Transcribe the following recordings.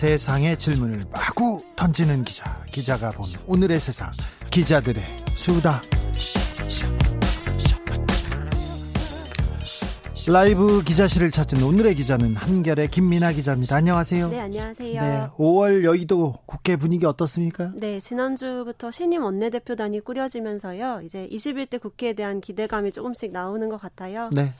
세상의 질문을 마구 던지는 기자, 기자가 본 오늘의 세상, 기자들의 수다. 라이브 기자실을 찾은 오늘의 기자는 한결의 김민아 기자입니다. 안녕하세요. 네, 안녕하세요. 네, 5월 여의도 국회 분위기 어떻습니까? 네, 지난주부터 신임 원내대표단이 꾸려지면서요. 이제 21대 국회에 대한 기대감이 조금씩 나오는 것 같아요. 네.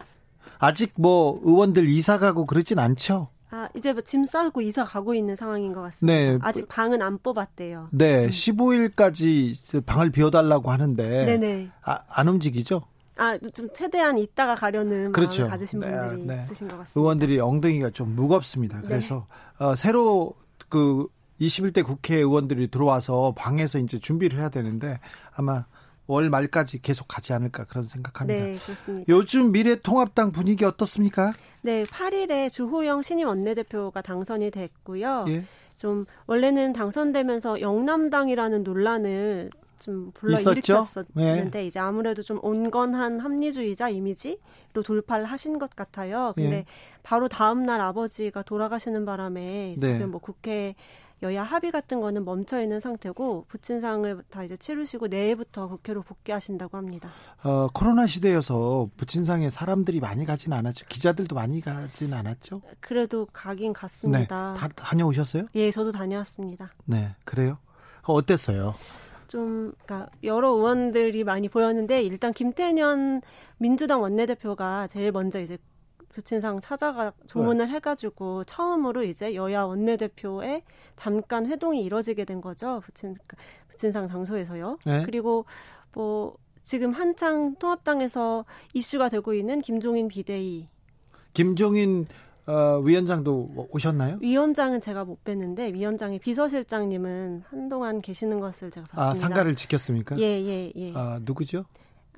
아직 뭐 의원들 이사 가고 그러진 않죠? 아, 이제 뭐 짐 싸고 이사 가고 있는 상황인 것 같습니다. 네. 아직 방은 안 뽑았대요. 네, 15일까지 방을 비워달라고 하는데 네네. 아, 안 움직이죠? 아, 좀 최대한 이따가 가려는 그렇죠. 마음을 가지신 네, 분들이 네. 있으신 것 같습니다. 의원들이 엉덩이가 좀 무겁습니다. 네. 그래서 어, 새로 그 21대 국회의원들이 들어와서 방에서 이제 준비를 해야 되는데 아마 월 말까지 계속 가지 않을까 그런 생각합니다. 네, 그렇습니다. 요즘 미래통합당 분위기 어떻습니까? 네, 8일에 주호영 신임 원내대표가 당선이 됐고요. 예. 좀 원래는 당선되면서 영남당이라는 논란을 좀? 불러일으켰었는데 네. 이제 아무래도 좀 온건한 합리주의자 이미지로 돌파를 하신 것 같아요. 근데 예. 바로 다음 날 아버지가 돌아가시는 바람에 네. 지금 뭐 국회 여야 합의 같은 거는 멈춰 있는 상태고 부친상을 다 이제 치르시고 내일부터 국회로 복귀하신다고 합니다. 어, 코로나 시대여서 부친상에 사람들이 많이 가진 않았죠. 기자들도 많이 가진 않았죠. 그래도 가긴 네. 갔습니다. 다 다녀오셨어요? 예, 저도 다녀왔습니다. 네. 그래요? 어, 어땠어요? 좀 그러니까 여러 의원들이 많이 보였는데 일단 김태년 민주당 원내대표가 제일 먼저 이제 부친상 찾아가 조문을 네. 해가지고 처음으로 이제 여야 원내대표의 잠깐 회동이 이뤄지게 된 거죠 부친 부친상 장소에서요. 네. 그리고 뭐 지금 한창 통합당에서 이슈가 되고 있는 김종인 비대위 김종인 어, 위원장도 오셨나요? 위원장은 제가 못 뵀는데 위원장의 비서실장님은 한동안 계시는 것을 제가 봤습니다. 아, 상가를 지켰습니까? 예, 예, 예. 아, 누구죠?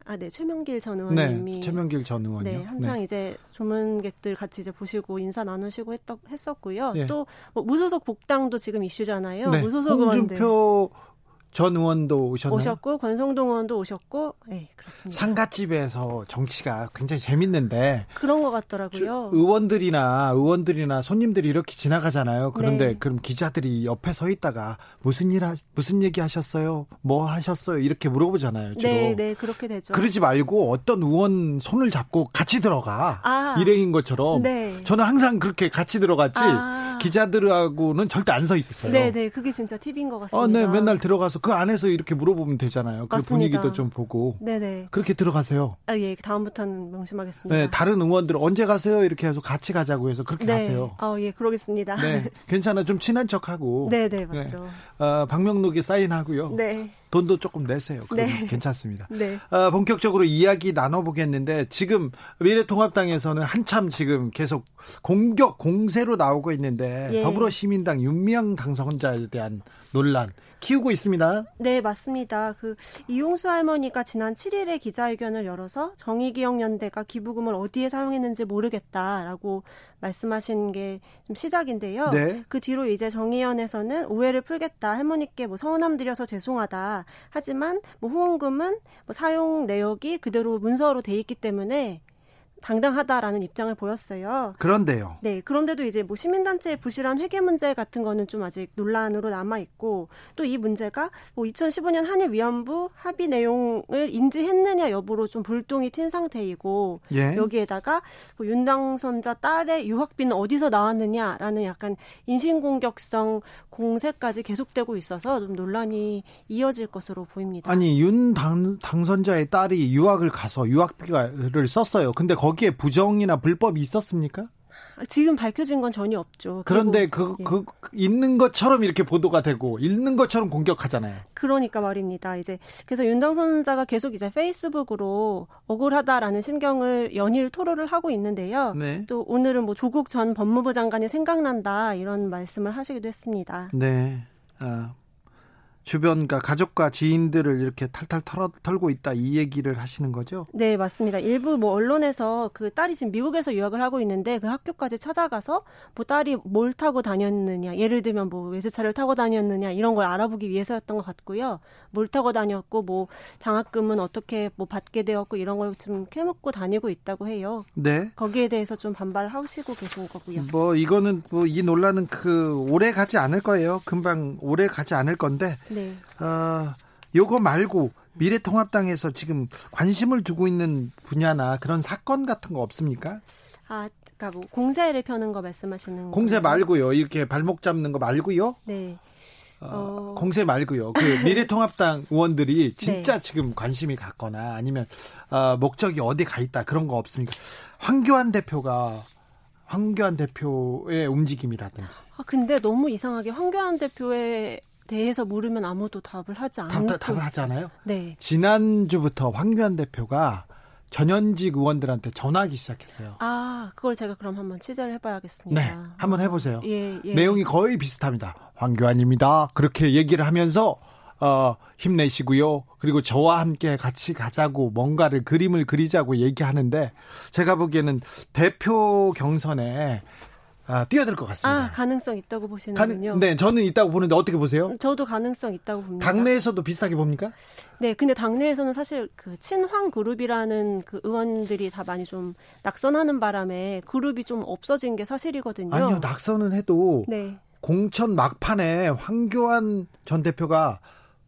아, 네, 최명길 전 네, 의원님이 최명길 전 의원이요. 네, 한창 이제 조문객들 같이 이제 보시고 인사 나누시고 했, 했었고요. 예. 또뭐 무소속 복당도 지금 이슈잖아요. 네, 무소속 의원들 홍준표 전 의원도 오셨나요? 오셨고 권성동 의원도 오셨고, 네, 그렇습니다. 상가집에서 정치가 굉장히 재밌는데 그런 것 주- 같더라고요. 의원들이나 의원들이나 손님들이 이렇게 지나가잖아요. 그런데 네. 그럼 기자들이 옆에 서 있다가 무슨 일 하, 무슨 얘기 하셨어요? 뭐 하셨어요? 이렇게 물어보잖아요. 주로. 네, 네, 그렇게 되죠. 그러지 말고 어떤 의원 손을 잡고 같이 들어가. 아. 일행인 것처럼. 네. 저는 항상 그렇게 같이 들어갔지. 아. 기자들하고는 절대 안 서 있었어요. 네, 네, 그게 진짜 팁인 것 같습니다. 어, 네, 맨날 들어가서 그 안에서 이렇게 물어보면 되잖아요. 그. 분위기도 좀 보고. 네, 네. 그렇게 들어가세요. 아, 예, 다음부터는 명심하겠습니다. 네, 다른 의원들 언제 가세요? 이렇게 해서 같이 가자고 해서 그렇게 네. 가세요. 아, 예, 그러겠습니다. 네, 괜찮아. 좀 친한 척하고. 네, 네, 맞죠. 어, 박명록에 사인하고요. 네. 돈도 조금 내세요. 네. 괜찮습니다. 네. 어, 본격적으로 이야기 나눠보겠는데 지금 미래통합당에서는 한참 지금 계속 공격 공세로 나오고 있는데 예. 더불어시민당 윤미향 당선자에 대한 논란 키우고 있습니다. 네, 맞습니다. 그 이용수 할머니가 지난 7일에 기자회견을 열어서 정의기억연대가 기부금을 어디에 사용했는지 모르겠다라고 말씀하신 게 좀 시작인데요. 네. 그 뒤로 이제 정의연에서는 오해를 풀겠다. 할머니께 뭐 서운함 드려서 죄송하다. 하지만 뭐 후원금은 뭐 사용 내역이 그대로 문서로 돼 있기 때문에 당당하다라는 입장을 보였어요. 그런데요. 네, 그런데도 이제 뭐 시민단체의 부실한 회계 문제 같은 거는 좀 아직 논란으로 남아 있고 또 이 문제가 뭐 2015년 한일 위안부 합의 내용을 인지했느냐 여부로 좀 불똥이 튄 상태이고 예. 여기에다가 뭐 윤당선자 딸의 유학비는 어디서 나왔느냐라는 약간 인신공격성 공세까지 계속되고 있어서 좀 논란이 이어질 것으로 보입니다. 아니 윤 당, 당선자의 딸이 유학을 가서 유학비를 썼어요. 근데 거기 에 부정이나 불법이 있었습니까? 지금 밝혀진 건 전혀 없죠. 그런데 그, 예. 그, 있는 것처럼 이렇게 보도가 되고, 있는 것처럼 공격하잖아요. 그러니까 말입니다. 이제 그래서 윤당선자가 계속 이제 페이스북으로 억울하다라는 심경을 연일 토로를 하고 있는데요. 네. 또 오늘은 뭐 조국 전 법무부 장관이 생각난다 이런 말씀을 하시기도 했습니다. 네. 아, 주변과 가족과 지인들을 이렇게 탈탈 털어, 털고 있다 이 얘기를 하시는 거죠? 네, 맞습니다. 일부 뭐 언론에서 그 딸이 지금 미국에서 유학을 하고 있는데 그 학교까지 찾아가서 뭐 딸이 뭘 타고 다녔느냐, 예를 들면 뭐 외제차를 타고 다녔느냐 이런 걸 알아보기 위해서였던 것 같고요. 뭘 타고 다녔고 뭐 장학금은 어떻게 뭐 받게 되었고 이런 걸 좀 캐묻고 다니고 있다고 해요. 네. 거기에 대해서 좀 반발하시고 계신 거고요. 뭐 이거는 뭐 이 논란은 그 오래 가지 않을 거예요. 금방 오래 가지 않을 건데. 네. 어, 요거 말고 미래통합당에서 지금 관심을 두고 있는 분야나 그런 사건 같은 거 없습니까? 아, 그러니까 뭐 공세를 펴는 거 말씀하시는 공세 거예요? 말고요. 이렇게 발목 잡는 거 말고요. 네. 어, 어. 공세 말고요. 그 미래통합당 의원들이 진짜 네. 지금 관심이 갔거나 아니면 어, 목적이 어디 가 있다 그런 거 없습니까? 황교안 대표가 황교안 대표의 움직임이라든지 아, 근데 너무 이상하게 황교안 대표에 대해서 물으면 아무도 답을 하지 않고 답, 있어요. 하잖아요. 네. 지난주부터 황교안 대표가 전현직 의원들한테 전화하기 시작했어요. 아, 그걸 제가 그럼 한번 취재를 해봐야겠습니다. 네, 한번 해보세요. 예, 예. 내용이 거의 비슷합니다. 황교안입니다. 그렇게 얘기를 하면서 어, 힘내시고요. 그리고 저와 함께 같이 가자고 뭔가를 그림을 그리자고 얘기하는데 제가 보기에는 대표 경선에 아, 뛰어들 것 같습니다. 아, 가능성 있다고 보시는군요. 네, 저는 있다고 보는데 어떻게 보세요? 저도 가능성 있다고 봅니다. 당내에서도 비슷하게 봅니까? 네, 근데 당내에서는 사실 그 친황 그룹이라는 그 의원들이 다 많이 좀 낙선하는 바람에 그룹이 좀 없어진 게 사실이거든요. 아니요, 낙선은 해도 네. 공천 막판에 황교안 전 대표가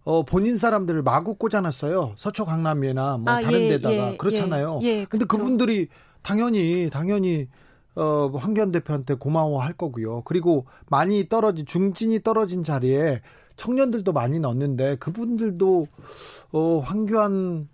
어, 본인 사람들을 마구 꽂아놨어요. 서초 강남이나 뭐 아, 다른 예, 데다가 예, 그렇잖아요. 예, 예, 근데 그렇죠. 그분들이 당연히 당연히 어, 황교안 대표한테 고마워할 거고요. 그리고 많이 떨어진 중진이 떨어진 자리에 청년들도 많이 넣었는데 그분들도 어, 황교안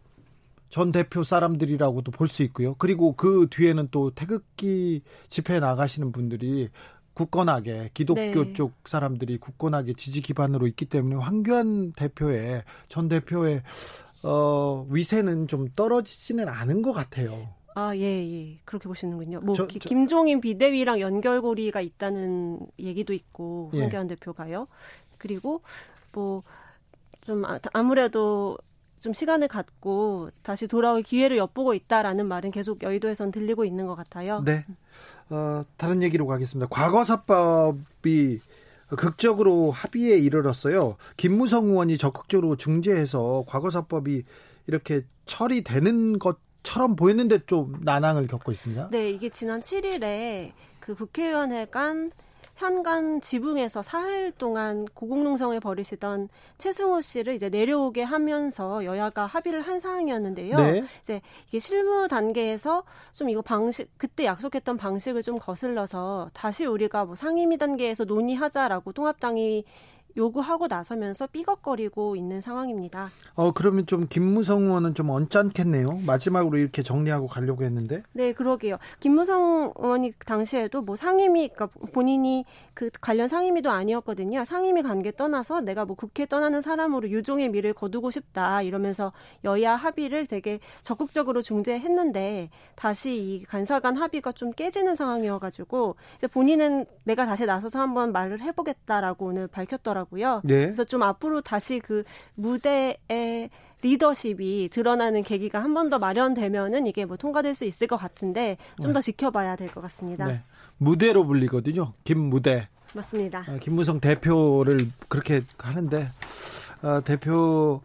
전 대표 사람들이라고도 볼 수 있고요. 그리고 그 뒤에는 또 태극기 집회 나가시는 분들이 굳건하게 기독교 네. 쪽 사람들이 굳건하게 지지 기반으로 있기 때문에 황교안 대표의 전 대표의 어, 위세는 좀 떨어지지는 않은 것 같아요. 아, 예, 예. 그렇게 보시는군요. 뭐, 저- 기- 저- 김종인 비대위랑 연결고리가 있다는 얘기도 있고, 예. 황교안 대표가요. 그리고, 뭐, 좀, 아- 아무래도 좀 시간을 갖고 다시 돌아올 기회를 엿보고 있다라는 말은 계속 여의도에선 들리고 있는 것 같아요. 네. 어, 다른 얘기로 가겠습니다. 과거사법이 극적으로 합의에 이르렀어요. 김무성 의원이 적극적으로 중재해서 과거사법이 이렇게 처리되는 것 처럼 보였는데 좀 난항을 겪고 있습니다. 네, 이게 지난 7일에 그 국회의원회 간 현관 지붕에서 사흘 동안 고공농성을 벌이시던 최승호 씨를 이제 내려오게 하면서 여야가 합의를 한 사항이었는데요. 네. 이제 이게 실무 단계에서 좀 이거 방식 그때 약속했던 방식을 좀 거슬러서 다시 우리가 뭐 상임위 단계에서 논의하자라고 통합당이 요구하고 나서면서 삐걱거리고 있는 상황입니다. 어, 그러면 좀 김무성 의원은 좀 언짢겠네요. 마지막으로 이렇게 정리하고 가려고 했는데. 네, 그러게요. 김무성 의원이 그 당시에도 뭐 상임위, 그러니까 본인이 그 관련 상임위도 아니었거든요. 상임위 관계 떠나서 내가 뭐 국회 떠나는 사람으로 유종의 미를 거두고 싶다 이러면서 여야 합의를 되게 적극적으로 중재했는데 다시 이 간사간 합의가 좀 깨지는 상황이어가지고 이제 본인은 내가 다시 나서서 한번 말을 해보겠다라고 오늘 밝혔더라고요. 네. 그래서 좀 앞으로 다시 그 무대의 리더십이 드러나는 계기가 한 번 더 마련되면은 이게 뭐 통과될 수 있을 것 같은데 좀더 지켜봐야 될 것 같습니다. 네. 무대로 불리거든요. 김무대. 맞습니다. 어, 김무성 대표를 그렇게 하는데 어, 대표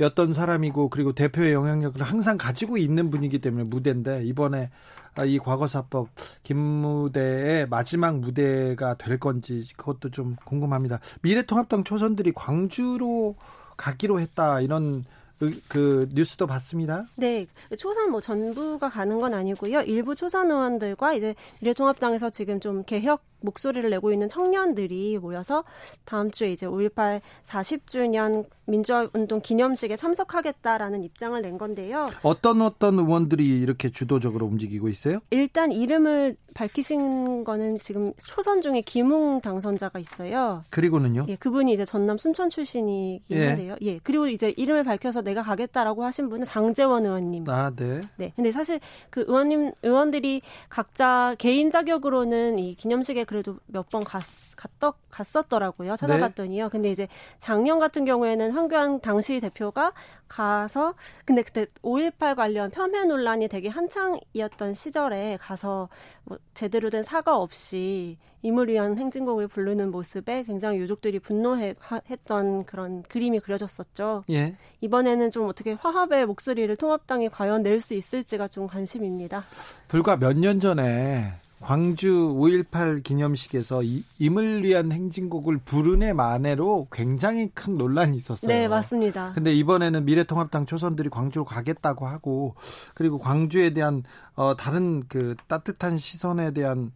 였던 사람이고 그리고 대표의 영향력을 항상 가지고 있는 분이기 때문에 무대인데 이번에 아, 이 과거사법 김무대의 마지막 무대가 될 건지 그것도 좀 궁금합니다. 미래통합당 초선들이 광주로 가기로 했다 이런 의- 그 뉴스도 봤습니다. 네, 초선 뭐 전부가 가는 건 아니고요. 일부 초선 의원들과 이제 미래통합당에서 지금 좀 개혁 목소리를 내고 있는 청년들이 모여서 다음 주에 이제 5.18 40주년 민주화운동 기념식에 참석하겠다라는 입장을 낸 건데요. 어떤 어떤 의원들이 이렇게 주도적으로 움직이고 있어요? 일단 이름을 밝히신 거는 지금 초선 중에 김웅 당선자가 있어요. 그리고는요. 예, 그분이 이제 전남 순천 출신이긴 예. 한데요. 예, 그리고 이제 이름을 밝혀서 내가 가겠다라고 하신 분은 장재원 의원님. 아, 네. 네. 근데 사실 그 의원님, 의원들이 각자 개인 자격으로는 이 기념식에 그래도 몇 번 갔었더라고요. 찾아봤더니요. 네. 근데 이제 작년 같은 경우에는 황교안 당시 대표가 가서 근데 그때 5.18 관련 폄훼 논란이 되게 한창이었던 시절에 가서 뭐 제대로 된 사과 없이 임을 위한 행진곡을 부르는 모습에 굉장히 유족들이 분노했던 그런 그림이 그려졌었죠. 예. 이번에는 좀 어떻게 화합의 목소리를 통합당이 과연 낼 수 있을지가 좀 관심입니다. 불과 몇 년 전에 광주 5.18 기념식에서 이, 임을 위한 행진곡을 부르네 만에로 굉장히 큰 논란이 있었어요. 네, 맞습니다. 근데 이번에는 미래통합당 초선들이 광주로 가겠다고 하고 그리고 광주에 대한 어 다른 그 따뜻한 시선에 대한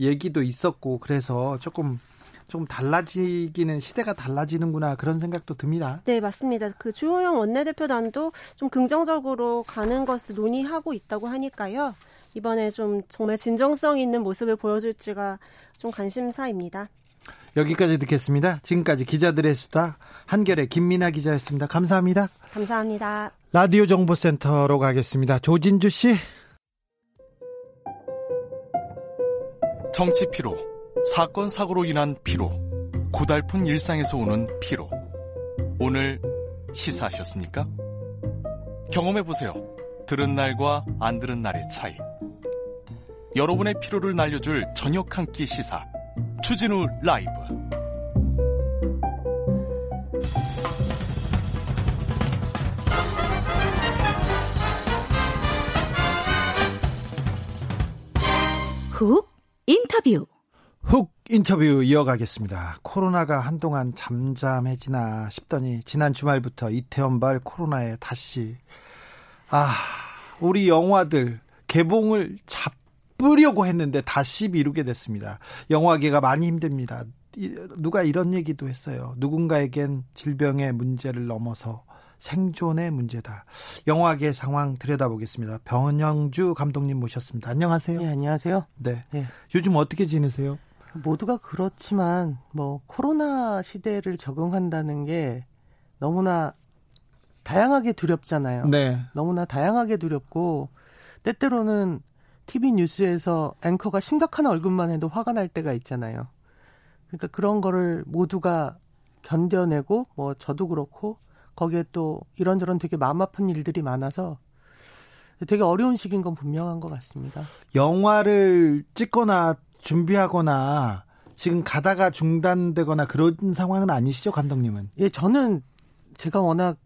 얘기도 있었고 그래서 조금 좀 달라지기는 시대가 달라지는구나 그런 생각도 듭니다. 네, 맞습니다. 그 주호영 원내대표단도 좀 긍정적으로 가는 것을 논의하고 있다고 하니까요. 이번에 좀 정말 진정성 있는 모습을 보여줄지가 좀 관심사입니다. 여기까지 듣겠습니다. 지금까지 기자들의 수다 한결의 김민아 기자였습니다. 감사합니다. 감사합니다. 라디오 정보센터로 가겠습니다. 조진주 씨. 정치 피로, 사건 사고로 인한 피로, 고달픈 일상에서 오는 피로. 오늘 시사하셨습니까? 경험해 보세요. 들은 날과 안 들은 날의 차이. 여러분의 피로를 날려줄 저녁 한 끼 시사. 추진우 라이브. 훅 인터뷰. 훅 인터뷰 이어가겠습니다. 코로나가 한동안 잠잠해지나 싶더니 지난 주말부터 이태원발 코로나에 다시. 아 우리 영화들 개봉을 잡 뿌려고 했는데 다시 미루게 됐습니다. 영화계가 많이 힘듭니다. 누가 이런 얘기도 했어요. 누군가에겐 질병의 문제를 넘어서 생존의 문제다. 영화계 상황 들여다보겠습니다. 변영주 감독님 모셨습니다. 안녕하세요. 네, 안녕하세요. 네. 네. 요즘 어떻게 지내세요? 모두가 그렇지만 뭐 코로나 시대를 적응한다는 게 너무나 다양하게 두렵잖아요. 네. 너무나 다양하게 두렵고 때때로는 TV 뉴스에서 앵커가 심각한 얼굴만 해도 화가 날 때가 있잖아요. 그러니까 그런 거를 모두가 견뎌내고 뭐 저도 그렇고 거기에 또 이런저런 되게 마음 아픈 일들이 많아서 되게 어려운 시기인 건 분명한 것 같습니다. 영화를 찍거나 준비하거나 지금 가다가 중단되거나 그런 상황은 아니시죠, 감독님은? 예, 저는 제가 워낙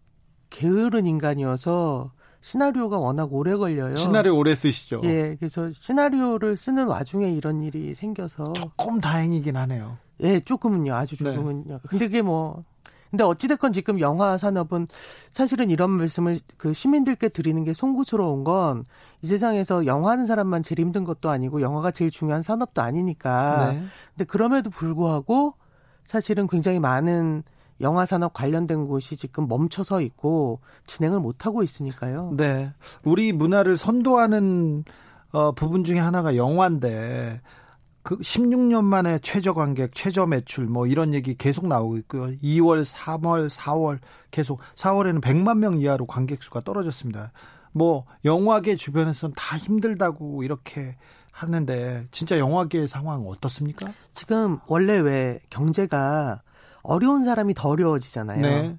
게으른 인간이어서 시나리오가 워낙 오래 걸려요. 시나리오 오래 쓰시죠. 예, 그래서 시나리오를 쓰는 와중에 이런 일이 생겨서 조금 다행이긴 하네요. 예, 조금은요, 아주 네. 조금은요. 네. 근데 그게 뭐 근데 어찌됐건 지금 영화 산업은 사실은 이런 말씀을 그 시민들께 드리는 게 송구스러운 건 이 세상에서 영화 하는 사람만 제일 힘든 것도 아니고 영화가 제일 중요한 산업도 아니니까. 네. 근데 그럼에도 불구하고 사실은 굉장히 많은 영화 산업 관련된 곳이 지금 멈춰서 있고 진행을 못 하고 있으니까요. 네. 우리 문화를 선도하는 어 부분 중에 하나가 영화인데 그 16년 만에 최저 관객, 최저 매출 뭐 이런 얘기 계속 나오고 있고요. 2월, 3월, 4월 계속 4월에는 100만 명 이하로 관객 수가 떨어졌습니다. 뭐 영화계 주변에서는 다 힘들다고 이렇게 하는데 진짜 영화계 상황 어떻습니까? 지금 원래 왜 경제가 어려운 사람이 더 어려워지잖아요. 네.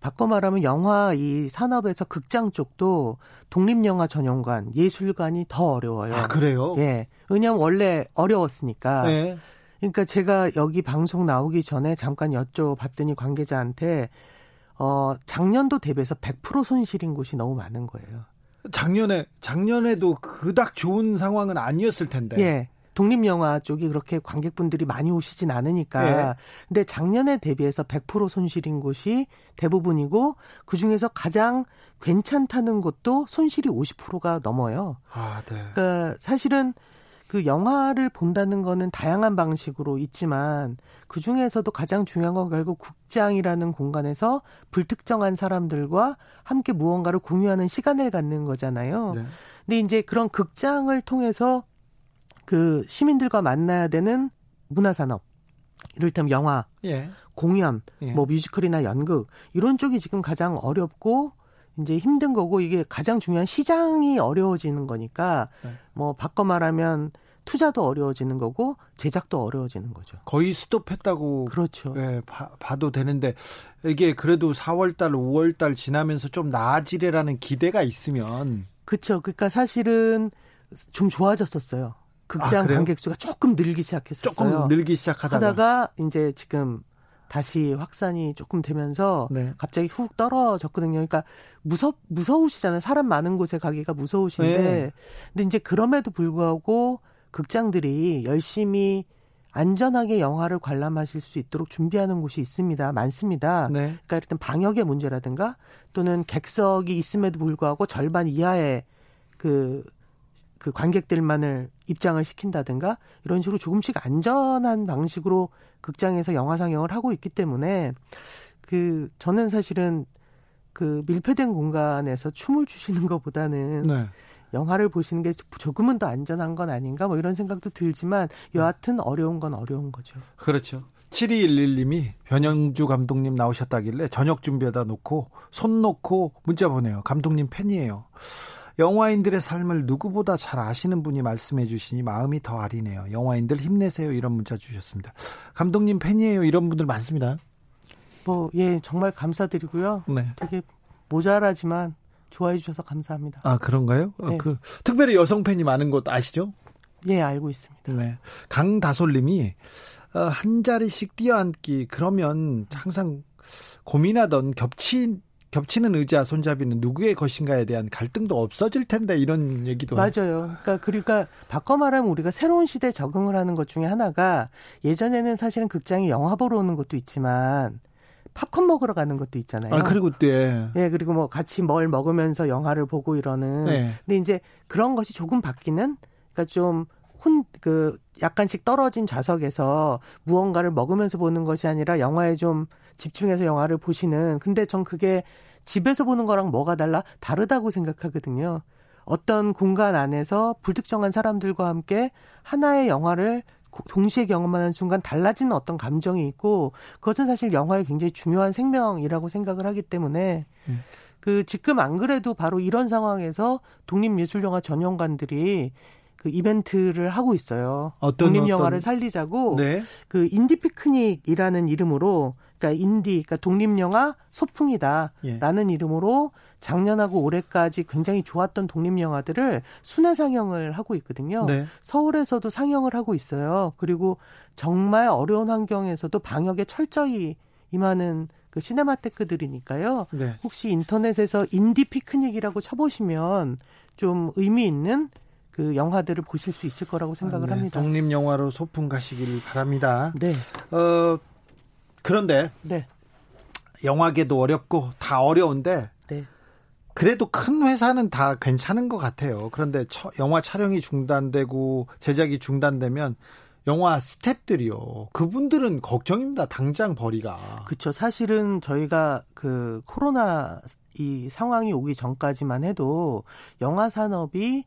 바꿔 말하면 영화 이 산업에서 극장 쪽도 독립영화 전용관, 예술관이 더 어려워요. 아, 그래요? 예. 왜냐면 원래 어려웠으니까. 네. 그러니까 제가 여기 방송 나오기 전에 잠깐 여쭤봤더니 관계자한테 어, 작년도 대비해서 100% 손실인 곳이 너무 많은 거예요. 작년에 작년에도 그닥 좋은 상황은 아니었을 텐데. 예. 독립 영화 쪽이 그렇게 관객분들이 많이 오시진 않으니까. 네. 근데 작년에 대비해서 100% 손실인 곳이 대부분이고 그 중에서 가장 괜찮다는 곳도 손실이 50%가 넘어요. 아, 네. 그러니까 사실은 그 영화를 본다는 거는 다양한 방식으로 있지만 그 중에서도 가장 중요한 건 결국 국장이라는 공간에서 불특정한 사람들과 함께 무언가를 공유하는 시간을 갖는 거잖아요. 네. 근데 이제 그런 극장을 통해서 그 시민들과 만나야 되는 문화산업, 이를테면 영화, 예. 공연, 예. 뭐 뮤지컬이나 연극 이런 쪽이 지금 가장 어렵고 이제 힘든 거고 이게 가장 중요한 시장이 어려워지는 거니까 네. 뭐 바꿔 말하면 투자도 어려워지는 거고 제작도 어려워지는 거죠. 거의 스톱했다고 그렇죠. 예, 봐, 봐도 되는데 이게 그래도 4월 달, 5월 달 지나면서 좀 나아지리라는 기대가 있으면 그렇죠. 그러니까 사실은 좀 좋아졌었어요. 극장 아, 관객 수가 조금 늘기 시작했었어요. 조금 늘기 시작하다가 하다가 이제 지금 다시 확산이 조금 되면서 네. 갑자기 훅 떨어졌거든요. 그러니까 무섭 무서우시잖아요. 사람 많은 곳에 가기가 무서우신데 네. 근데 이제 그럼에도 불구하고 극장들이 열심히 안전하게 영화를 관람하실 수 있도록 준비하는 곳이 있습니다. 많습니다. 네. 그러니까 일단 방역의 문제라든가 또는 객석이 있음에도 불구하고 절반 이하의 그 그 관객들만을 입장을 시킨다든가 이런 식으로 조금씩 안전한 방식으로 극장에서 영화 상영을 하고 있기 때문에 그 저는 사실은 그 밀폐된 공간에서 춤을 추시는 것보다는 네. 영화를 보시는 게 조금은 더 안전한 건 아닌가 뭐 이런 생각도 들지만 여하튼 어려운 건 어려운 거죠. 그렇죠. 7211님이 변영주 감독님 나오셨다길래 저녁 준비하다 놓고 손 놓고 문자 보내요. 감독님 팬이에요. 영화인들의 삶을 누구보다 잘 아시는 분이 말씀해 주시니 마음이 더 아리네요. 영화인들 힘내세요. 이런 문자 주셨습니다. 감독님 팬이에요. 이런 분들 많습니다. 뭐, 예, 정말 감사드리고요. 네. 되게 모자라지만 좋아해 주셔서 감사합니다. 아, 그런가요? 어, 네. 어, 그, 특별히 여성 팬이 많은 것 아시죠? 예, 알고 있습니다. 네. 강다솔 님이 어, 한 자리씩 뛰어앉기 그러면 항상 고민하던 겹친 겹치는 의자 손잡이는 누구의 것인가에 대한 갈등도 없어질 텐데 이런 얘기도 맞아요. 그러니까 그러니까 바꿔 말하면 우리가 새로운 시대에 적응을 하는 것 중에 하나가 예전에는 사실은 극장에 영화 보러 오는 것도 있지만 팝콘 먹으러 가는 것도 있잖아요. 아 그리고 예. 예 그리고 뭐 같이 뭘 먹으면서 영화를 보고 이러는. 네. 근데 이제 그런 것이 조금 바뀌는 그러니까 좀 혼 그 약간씩 떨어진 좌석에서 무언가를 먹으면서 보는 것이 아니라 영화에 좀 집중해서 영화를 보시는 근데 전 그게 집에서 보는 거랑 뭐가 달라 다르다고 생각하거든요. 어떤 공간 안에서 불특정한 사람들과 함께 하나의 영화를 동시에 경험하는 순간 달라지는 어떤 감정이 있고 그것은 사실 영화의 굉장히 중요한 생명이라고 생각을 하기 때문에 음. 그 지금 안 그래도 바로 이런 상황에서 독립예술영화 전용관들이 그 이벤트를 하고 있어요. 어떤 독립 영화를 살리자고 네. 그 인디 피크닉이라는 이름으로 그러니까 인디 그러니까 독립 영화 소풍이다라는 예. 이름으로 작년하고 올해까지 굉장히 좋았던 독립 영화들을 순회 상영을 하고 있거든요. 네. 서울에서도 상영을 하고 있어요. 그리고 정말 어려운 환경에서도 방역에 철저히 임하는 그 시네마테크들이니까요. 네. 혹시 인터넷에서 인디 피크닉이라고 쳐보시면 좀 의미 있는 그 영화들을 보실 수 있을 거라고 생각을 아, 네. 합니다. 독립 영화로 소풍 가시길 바랍니다. 네. 어 그런데 네. 영화계도 어렵고 다 어려운데 네. 그래도 큰 회사는 다 괜찮은 것 같아요. 그런데 처, 영화 촬영이 중단되고 제작이 중단되면 영화 스탭들이요. 그분들은 걱정입니다. 당장 벌이가. 그렇죠. 사실은 저희가 그 코로나 이 상황이 오기 전까지만 해도 영화 산업이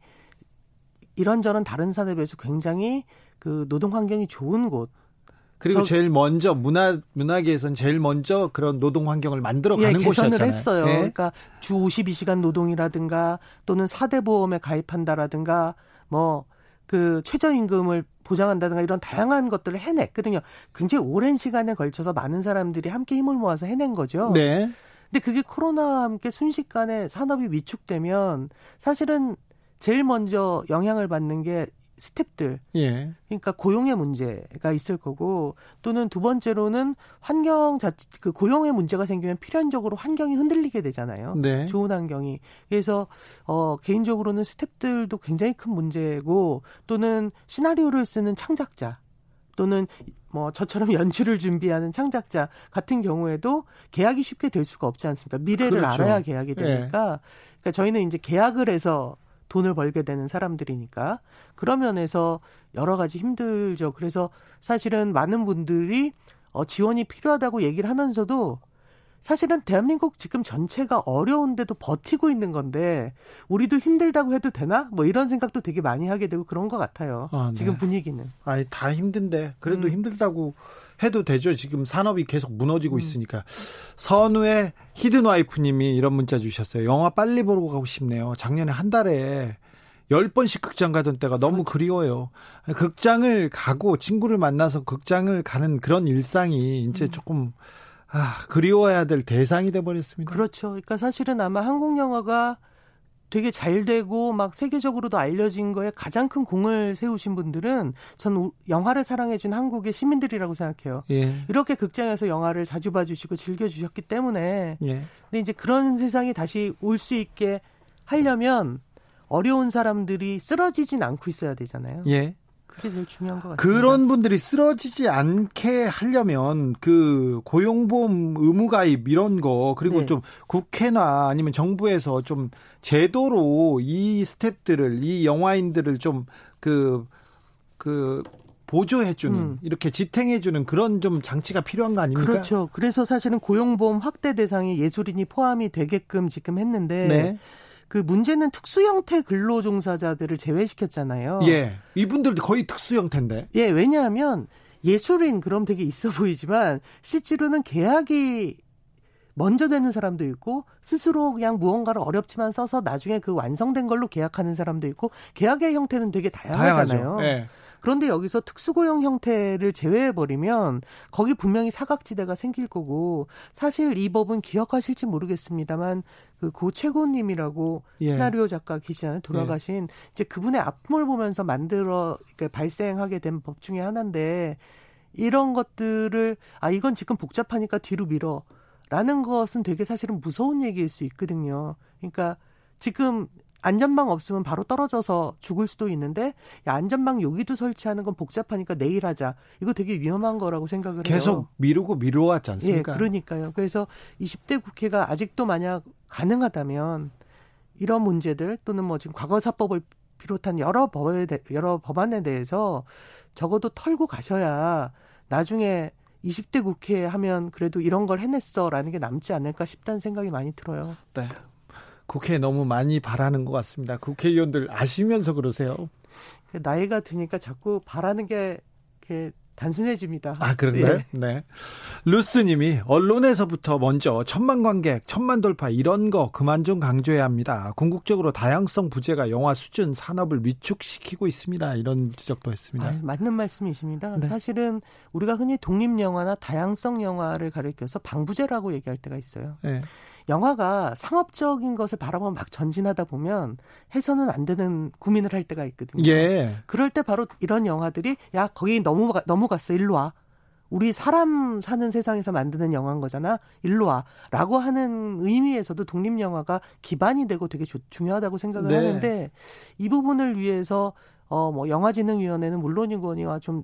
이런저런 다른 산업에 비해서 굉장히 그 노동 환경이 좋은 곳. 그리고 제일 먼저 문화 문화계에서는 제일 먼저 그런 노동 환경을 만들어 가는 예, 개선을 곳이었잖아요. 했어요. 예? 그러니까 주 52시간 노동이라든가 또는 4대 보험에 가입한다라든가 뭐 그 최저임금을 보장한다든가 이런 다양한 것들을 해냈거든요. 굉장히 오랜 시간에 걸쳐서 많은 사람들이 함께 힘을 모아서 해낸 거죠. 네. 근데 그게 코로나와 함께 순식간에 산업이 위축되면 사실은 제일 먼저 영향을 받는 게 스탭들. 예. 그러니까 고용의 문제가 있을 거고 또는 두 번째로는 환경 자체 그 고용의 문제가 생기면 필연적으로 환경이 흔들리게 되잖아요. 네. 좋은 환경이. 그래서 어 개인적으로는 스탭들도 굉장히 큰 문제고 또는 시나리오를 쓰는 창작자 또는 뭐 저처럼 연출을 준비하는 창작자 같은 경우에도 계약이 쉽게 될 수가 없지 않습니까? 미래를 그렇죠. 알아야 계약이 되니까. 예. 그러니까 저희는 이제 계약을 해서 돈을 벌게 되는 사람들이니까 그런 면에서 여러 가지 힘들죠. 그래서 사실은 많은 분들이 어, 지원이 필요하다고 얘기를 하면서도 사실은 대한민국 지금 전체가 어려운데도 버티고 있는 건데 우리도 힘들다고 해도 되나? 뭐 이런 생각도 되게 많이 하게 되고 그런 것 같아요. 아, 네. 지금 분위기는. 아니 다 힘든데 그래도 음. 힘들다고 해도 되죠. 지금 산업이 계속 무너지고 음. 있으니까. 선우의 히든 와이프님이 이런 문자 주셨어요. 영화 빨리 보러 가고 싶네요. 작년에 한 달에 10번씩 극장 가던 때가 너무 그렇죠. 그리워요. 극장을 가고 친구를 만나서 극장을 가는 그런 일상이 이제 음. 조금 아, 그리워야 될 대상이 돼 버렸습니다. 그렇죠. 그러니까 사실은 아마 한국 영화가 되게 잘 되고 막 세계적으로도 알려진 거에 가장 큰 공을 세우신 분들은 전 영화를 사랑해준 한국의 시민들이라고 생각해요. 예. 이렇게 극장에서 영화를 자주 봐주시고 즐겨주셨기 때문에. 예. 근데 이제 그런 세상이 다시 올 수 있게 하려면 어려운 사람들이 쓰러지진 않고 있어야 되잖아요. 예. 그게 제일 중요한 것 같아요. 그런 분들이 쓰러지지 않게 하려면 그 고용보험 의무가입 이런 거 그리고 네. 좀 국회나 아니면 정부에서 좀 제도로 이 스탭들을 이 영화인들을 좀 그그 그 보조해주는 음. 이렇게 지탱해주는 그런 좀 장치가 필요한 거 아닙니까? 그렇죠. 그래서 사실은 고용보험 확대 대상이 예술인이 포함이 되게끔 지금 했는데 네. 그 문제는 특수 형태 근로 종사자들을 제외시켰잖아요. 예. 이분들도 거의 특수 형태인데. 예, 왜냐하면 예술인 그럼 되게 있어 보이지만 실제로는 계약이 먼저 되는 사람도 있고 스스로 그냥 무언가를 어렵지만 써서 나중에 그 완성된 걸로 계약하는 사람도 있고 계약의 형태는 되게 다양하잖아요. 네. 그런데 여기서 특수고용 형태를 제외해 버리면 거기 분명히 사각지대가 생길 거고 사실 이 법은 기억하실지 모르겠습니다만 그고 최고님이라고 예. 시나리오 작가 계시잖아요 돌아가신 예. 이제 그분의 앞을 보면서 만들어 그러니까 발생하게 된 법 중에 하나인데 이런 것들을 아 이건 지금 복잡하니까 뒤로 밀어. 라는 것은 되게 사실은 무서운 얘기일 수 있거든요. 그러니까 지금 안전망 없으면 바로 떨어져서 죽을 수도 있는데 야, 안전망 여기도 설치하는 건 복잡하니까 내일 하자. 이거 되게 위험한 거라고 생각을 계속 해요. 계속 미루고 미루었지 않습니까? 예, 그러니까요. 그래서 20대 국회가 아직도 만약 가능하다면 이런 문제들 또는 뭐 지금 과거사법을 비롯한 여러 법에 대, 여러 법안에 대해서 적어도 털고 가셔야 나중에 20대 국회 하면 그래도 이런 걸 해냈어라는 게 남지 않을까 싶다는 생각이 많이 들어요. 네. 국회에 너무 많이 바라는 것 같습니다. 국회의원들 아시면서 그러세요. 그 나이가 드니까 자꾸 바라는 게 이렇게 단순해집니다. 아, 그런가요? 네. 네. 루스님이 언론에서부터 먼저 천만 관객, 천만 돌파 이런 거 그만 좀 강조해야 합니다. 궁극적으로 다양성 부재가 영화 수준 산업을 위축시키고 있습니다. 이런 지적도 했습니다. 아, 맞는 말씀이십니다. 네. 사실은 우리가 흔히 독립 영화나 다양성 영화를 가리켜서 방부제라고 얘기할 때가 있어요. 네. 영화가 상업적인 것을 바라보면 막 전진하다 보면 해서는 안 되는 고민을 할 때가 있거든요. 예. 그럴 때 바로 이런 영화들이 야 거기 너무 너무 갔어 일로 와. 우리 사람 사는 세상에서 만드는 영화인 거잖아. 일로 와. 라고 하는 의미에서도 독립 영화가 기반이 되고 되게 조, 중요하다고 생각을 네. 하는데 이 부분을 위해서 어 뭐 영화진흥위원회는 물론이거니와 좀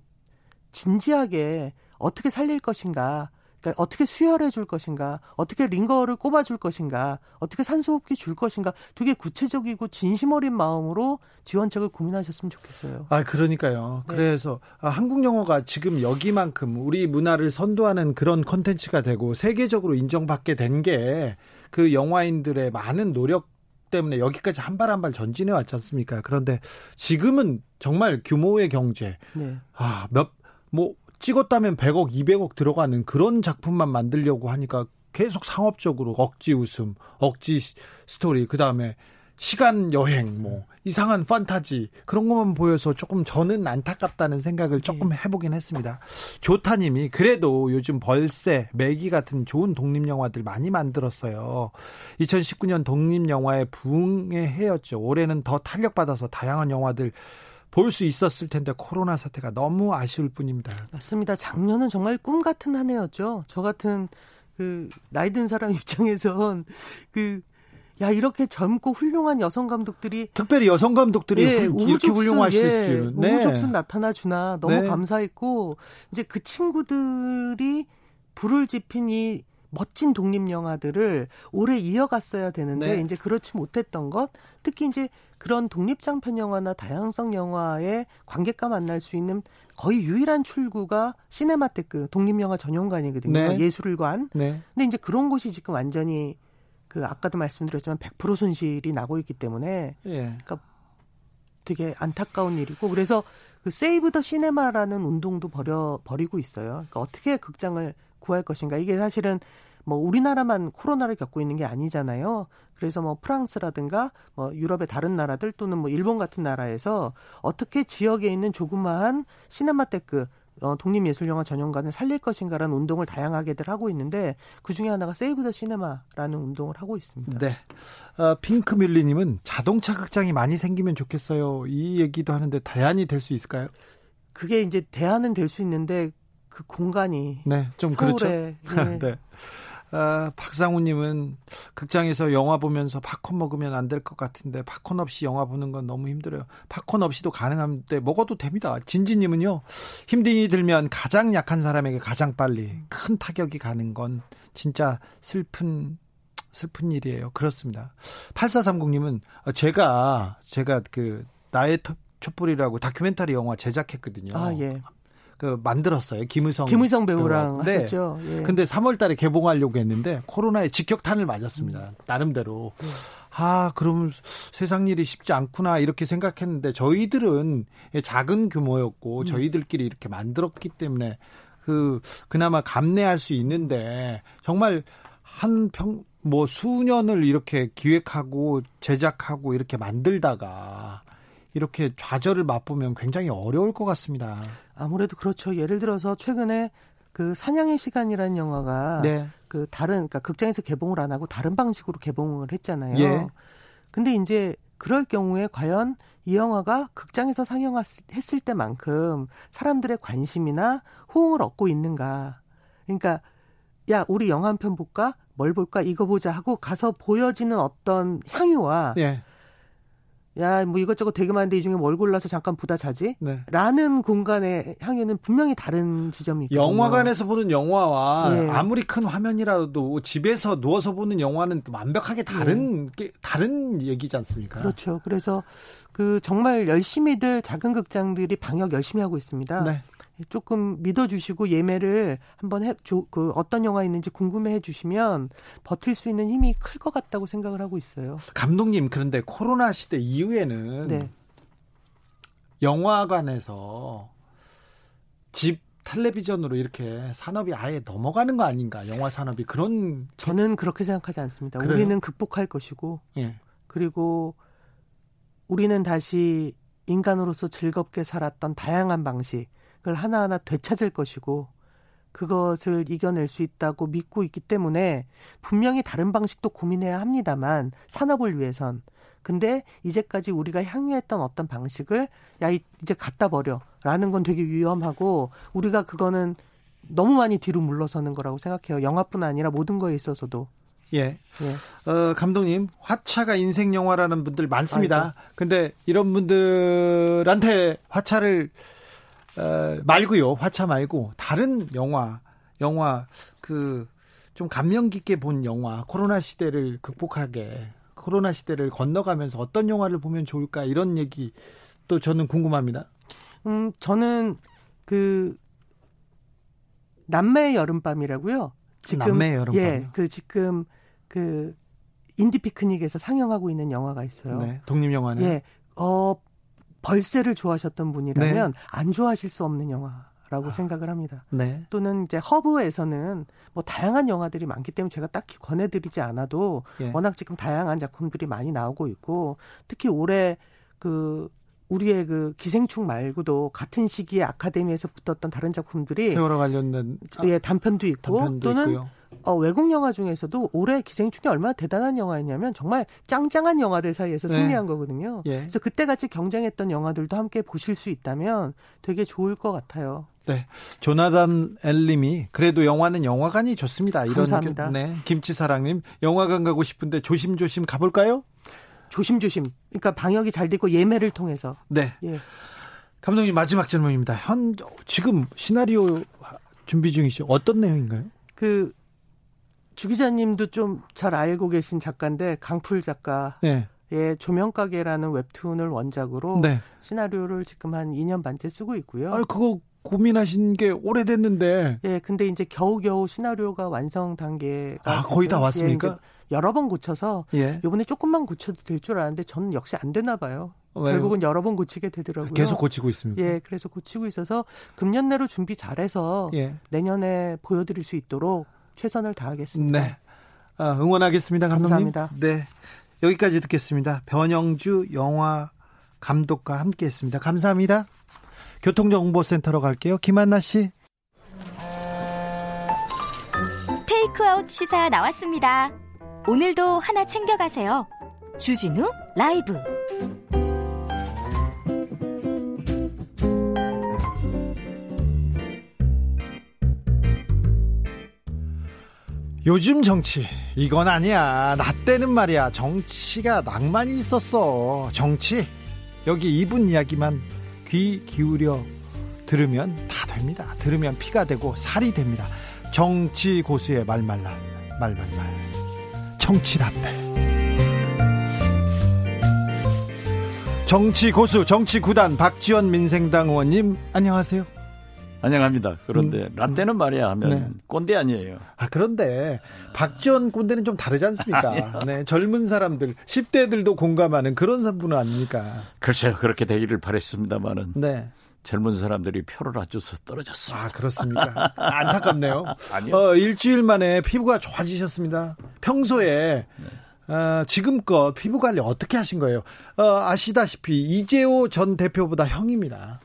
진지하게 어떻게 살릴 것인가 그러니까 어떻게 수혈해 줄 것인가, 어떻게 링거를 꼽아 줄 것인가, 어떻게 산소호흡기 줄 것인가, 되게 구체적이고 진심 어린 마음으로 지원책을 고민하셨으면 좋겠어요. 아, 그러니까요. 네. 그래서 아, 한국 영화가 지금 여기만큼 우리 문화를 선도하는 그런 컨텐츠가 되고 세계적으로 인정받게 된 게 그 영화인들의 많은 노력 때문에 여기까지 한 발 한 발 전진해 왔지 않습니까? 그런데 지금은 정말 규모의 경제, 네. 아, 몇, 뭐, 찍었다면 100억, 200억 들어가는 그런 작품만 만들려고 하니까 계속 상업적으로 억지 웃음, 억지 스토리, 그 다음에 시간 여행, 뭐 이상한 판타지 그런 것만 보여서 조금 저는 안타깝다는 생각을 조금 네. 해보긴 했습니다. 조타님이 그래도 요즘 벌새, 매기 같은 좋은 독립 영화들 많이 만들었어요. 2019년 독립 영화의 부흥의 해였죠. 올해는 더 탄력 받아서 다양한 영화들 볼 수 있었을 텐데 코로나 사태가 너무 아쉬울 뿐입니다. 맞습니다. 작년은 정말 꿈 같은 한 해였죠. 저 같은 그 나이 든 사람 입장에선 그 야 이렇게 젊고 훌륭한 여성 감독들이 특별히 여성 감독들이 예, 훌, 이렇게 훌륭하실 예, 네. 우후죽순 나타나 주나 너무 네. 감사했고 이제 그 친구들이 불을 지핀 이 멋진 독립 영화들을 오래 이어갔어야 되는데 네. 이제 그렇지 못했던 것 특히 이제 그런 독립 장편 영화나 다양성 영화의 관객과 만날 수 있는 거의 유일한 출구가 시네마테크 독립 영화 전용관이거든요. 네. 예술관. 네. 근데 이제 그런 곳이 지금 완전히 그 아까도 말씀드렸지만 100% 손실이 나고 있기 때문에 예. 그러니까 되게 안타까운 일이고 그래서 그 세이브 더 시네마라는 운동도 버려 버리고 있어요. 그러니까 어떻게 극장을 구할 것인가 이게 사실은 뭐 우리나라만 코로나를 겪고 있는 게 아니잖아요. 그래서 뭐 프랑스라든가 뭐 유럽의 다른 나라들 또는 뭐 일본 같은 나라에서 어떻게 지역에 있는 조그마한 시네마테크 어, 독립예술영화 전용관을 살릴 것인가라는 운동을 다양하게들 하고 있는데 그 중에 하나가 세이브 더 시네마라는 운동을 하고 있습니다. 네. 어, 핑크뮬리님은 자동차 극장이 많이 생기면 좋겠어요. 이 얘기도 하는데 대안이 될 수 있을까요? 그게 이제 대안은 될 수 있는데 그 공간이 네, 좀 그렇죠. 네. 네. 아, 박상우님은 극장에서 영화 보면서 팝콘 먹으면 안 될 것 같은데 팝콘 없이 영화 보는 건 너무 힘들어요. 팝콘 없이도 가능한데 먹어도 됩니다. 진지님은요 힘든이 들면 가장 약한 사람에게 가장 빨리 큰 타격이 가는 건 진짜 슬픈 슬픈 일이에요. 그렇습니다. 8430님은 제가 제가 그 나의 촛불이라고 다큐멘터리 영화 제작했거든요. 아, 예. 그 만들었어요. 김의성 김의성 배우랑 네. 하셨죠. 예. 근데 3월 달에 개봉하려고 했는데 코로나에 직격탄을 맞았습니다. 음. 나름대로. 예. 아, 그럼 세상 일이 쉽지 않구나 이렇게 생각했는데 저희들은 작은 규모였고 음. 저희들끼리 이렇게 만들었기 때문에 그 그나마 감내할 수 있는데 정말 한 평 뭐 수년을 이렇게 기획하고 제작하고 이렇게 만들다가 이렇게 좌절을 맛보면 굉장히 어려울 것 같습니다. 아무래도 그렇죠. 예를 들어서 최근에 그 사냥의 시간이라는 영화가 네. 그 다른 그러니까 극장에서 개봉을 안 하고 다른 방식으로 개봉을 했잖아요. 예. 근데 이제 그럴 경우에 과연 이 영화가 극장에서 상영했을 때만큼 사람들의 관심이나 호응을 얻고 있는가? 그러니까 야 우리 영화 한 편 볼까? 뭘 볼까? 이거 보자 하고 가서 보여지는 어떤 향유와 예. 야, 뭐 이것저것 되게 많은데 이 중에 뭘 골라서 잠깐 보다 자지? 네. 라는 공간의 향유는 분명히 다른 지점이 있거든요. 영화관에서 보는 영화와 네. 아무리 큰 화면이라도 집에서 누워서 보는 영화는 완벽하게 다른 네. 다른 얘기지 않습니까? 그렇죠. 그래서 그 정말 열심히들 작은 극장들이 방역 열심히 하고 있습니다. 네. 조금 믿어주시고 예매를 한번 해, 조, 그 어떤 영화 있는지 궁금해해 주시면 버틸 수 있는 힘이 클 것 같다고 생각을 하고 있어요. 감독님 그런데 코로나 시대 이후에는 네. 영화관에서 집 텔레비전으로 이렇게 산업이 아예 넘어가는 거 아닌가? 영화 산업이 그런 저는 그렇게 생각하지 않습니다. 그래요? 우리는 극복할 것이고 예. 그리고 우리는 다시 인간으로서 즐겁게 살았던 다양한 방식 그걸 하나하나 되찾을 것이고 그것을 이겨낼 수 있다고 믿고 있기 때문에 분명히 다른 방식도 고민해야 합니다만 산업을 위해선 근데 이제까지 우리가 향유했던 어떤 방식을 야 이제 갖다 버려라는 건 되게 위험하고 우리가 그거는 너무 많이 뒤로 물러서는 거라고 생각해요. 영화뿐 아니라 모든 거에 있어서도. 예. 예. 어, 감독님, 화차가 인생 영화라는 분들 많습니다. 아이고. 근데 이런 분들한테 화차를 어, 말고요. 화차 말고 다른 영화, 영화 그 좀 감명 깊게 본 영화, 코로나 시대를 극복하게 코로나 시대를 건너가면서 어떤 영화를 보면 좋을까 이런 얘기 또 저는 궁금합니다. 음, 저는 그 남매의 여름밤이라고요. 지금 남매의 여름밤. 예, 그 지금 그 인디 피크닉에서 상영하고 있는 영화가 있어요. 네, 독립 영화는. 예. 어 벌새를 좋아하셨던 분이라면 네. 안 좋아하실 수 없는 영화 라고 아, 생각을 합니다. 네. 또는 이제 허브에서는 뭐 다양한 영화들이 많기 때문에 제가 딱히 권해드리지 않아도 예. 워낙 지금 다양한 작품들이 많이 나오고 있고 특히 올해 그 우리의 그 기생충 말고도 같은 시기에 아카데미에서 붙었던 다른 작품들이 세월호 관련된 예 단편도 있고 단편도 또는 있고요. 어, 외국 영화 중에서도 올해 기생충이 얼마나 대단한 영화였냐면 정말 짱짱한 영화들 사이에서 네. 승리한 네. 거거든요. 예. 그래서 그때 같이 경쟁했던 영화들도 함께 보실 수 있다면 되게 좋을 것 같아요. 네. 조나단 엘님이 그래도 영화는 영화관이 좋습니다. 이런 감사합니다. 네. 김치사랑님 영화관 가고 싶은데 조심조심 가볼까요? 조심조심. 그러니까 방역이 잘 되고 예매를 통해서. 네. 예. 감독님 마지막 질문입니다. 현 지금 시나리오 준비 중이시죠? 어떤 내용인가요? 그 주 기자님도 좀 잘 알고 계신 작가인데 강풀 작가. 네. 의 조명가게라는 웹툰을 원작으로 네. 시나리오를 지금 한 2년 반째 쓰고 있고요. 아, 그거 고민하신 게 오래됐는데. 예, 근데 이제 겨우겨우 시나리오가 완성 단계가 아, 거의 다 왔습니까? 예, 여러 번 고쳐서 예. 이번에 조금만 고쳐도 될 줄 알았는데 저는 역시 안 되나 봐요. 왜요? 결국은 여러 번 고치게 되더라고요. 계속 고치고 있습니다. 예, 그래서 고치고 있어서 금년 내로 준비 잘해서 예. 내년에 보여드릴 수 있도록 최선을 다하겠습니다. 네. 아, 응원하겠습니다, 감독님. 감사합니다. 네. 여기까지 듣겠습니다. 변영주 영화 감독과 함께 했습니다. 감사합니다. 교통정보센터로 갈게요. 김한나 씨. 테이크아웃 시사 나왔습니다. 오늘도 하나 챙겨가세요. 주진우 라이브. 요즘 정치 이건 아니야. 나 때는 말이야. 정치가 낭만이 있었어. 정치 여기 이분 이야기만 귀 기울여 들으면 다 됩니다. 들으면 피가 되고 살이 됩니다. 정치 고수의 말말라 말말말. 정치 라떼. 정치 고수 정치 구단 박지원 민생당 의원님 안녕하세요 안녕합니다. 그런데 음, 라떼는 말이야 하면 네. 꼰대 아니에요. 아 그런데 박지원 꼰대는 좀 다르지 않습니까? 네, 젊은 사람들 10대들도 공감하는 그런 분은 아닙니까? 글쎄요. 그렇게 되기를 바랬습니다만은 네. 젊은 사람들이 표를 아줘서 떨어졌습니다. 아 그렇습니까? 안타깝네요. 아니요. 어, 일주일 만에 피부가 좋아지셨습니다. 평소에 네. 어, 지금껏 피부 관리 어떻게 하신 거예요? 어, 아시다시피 이재호 전 대표보다 형입니다.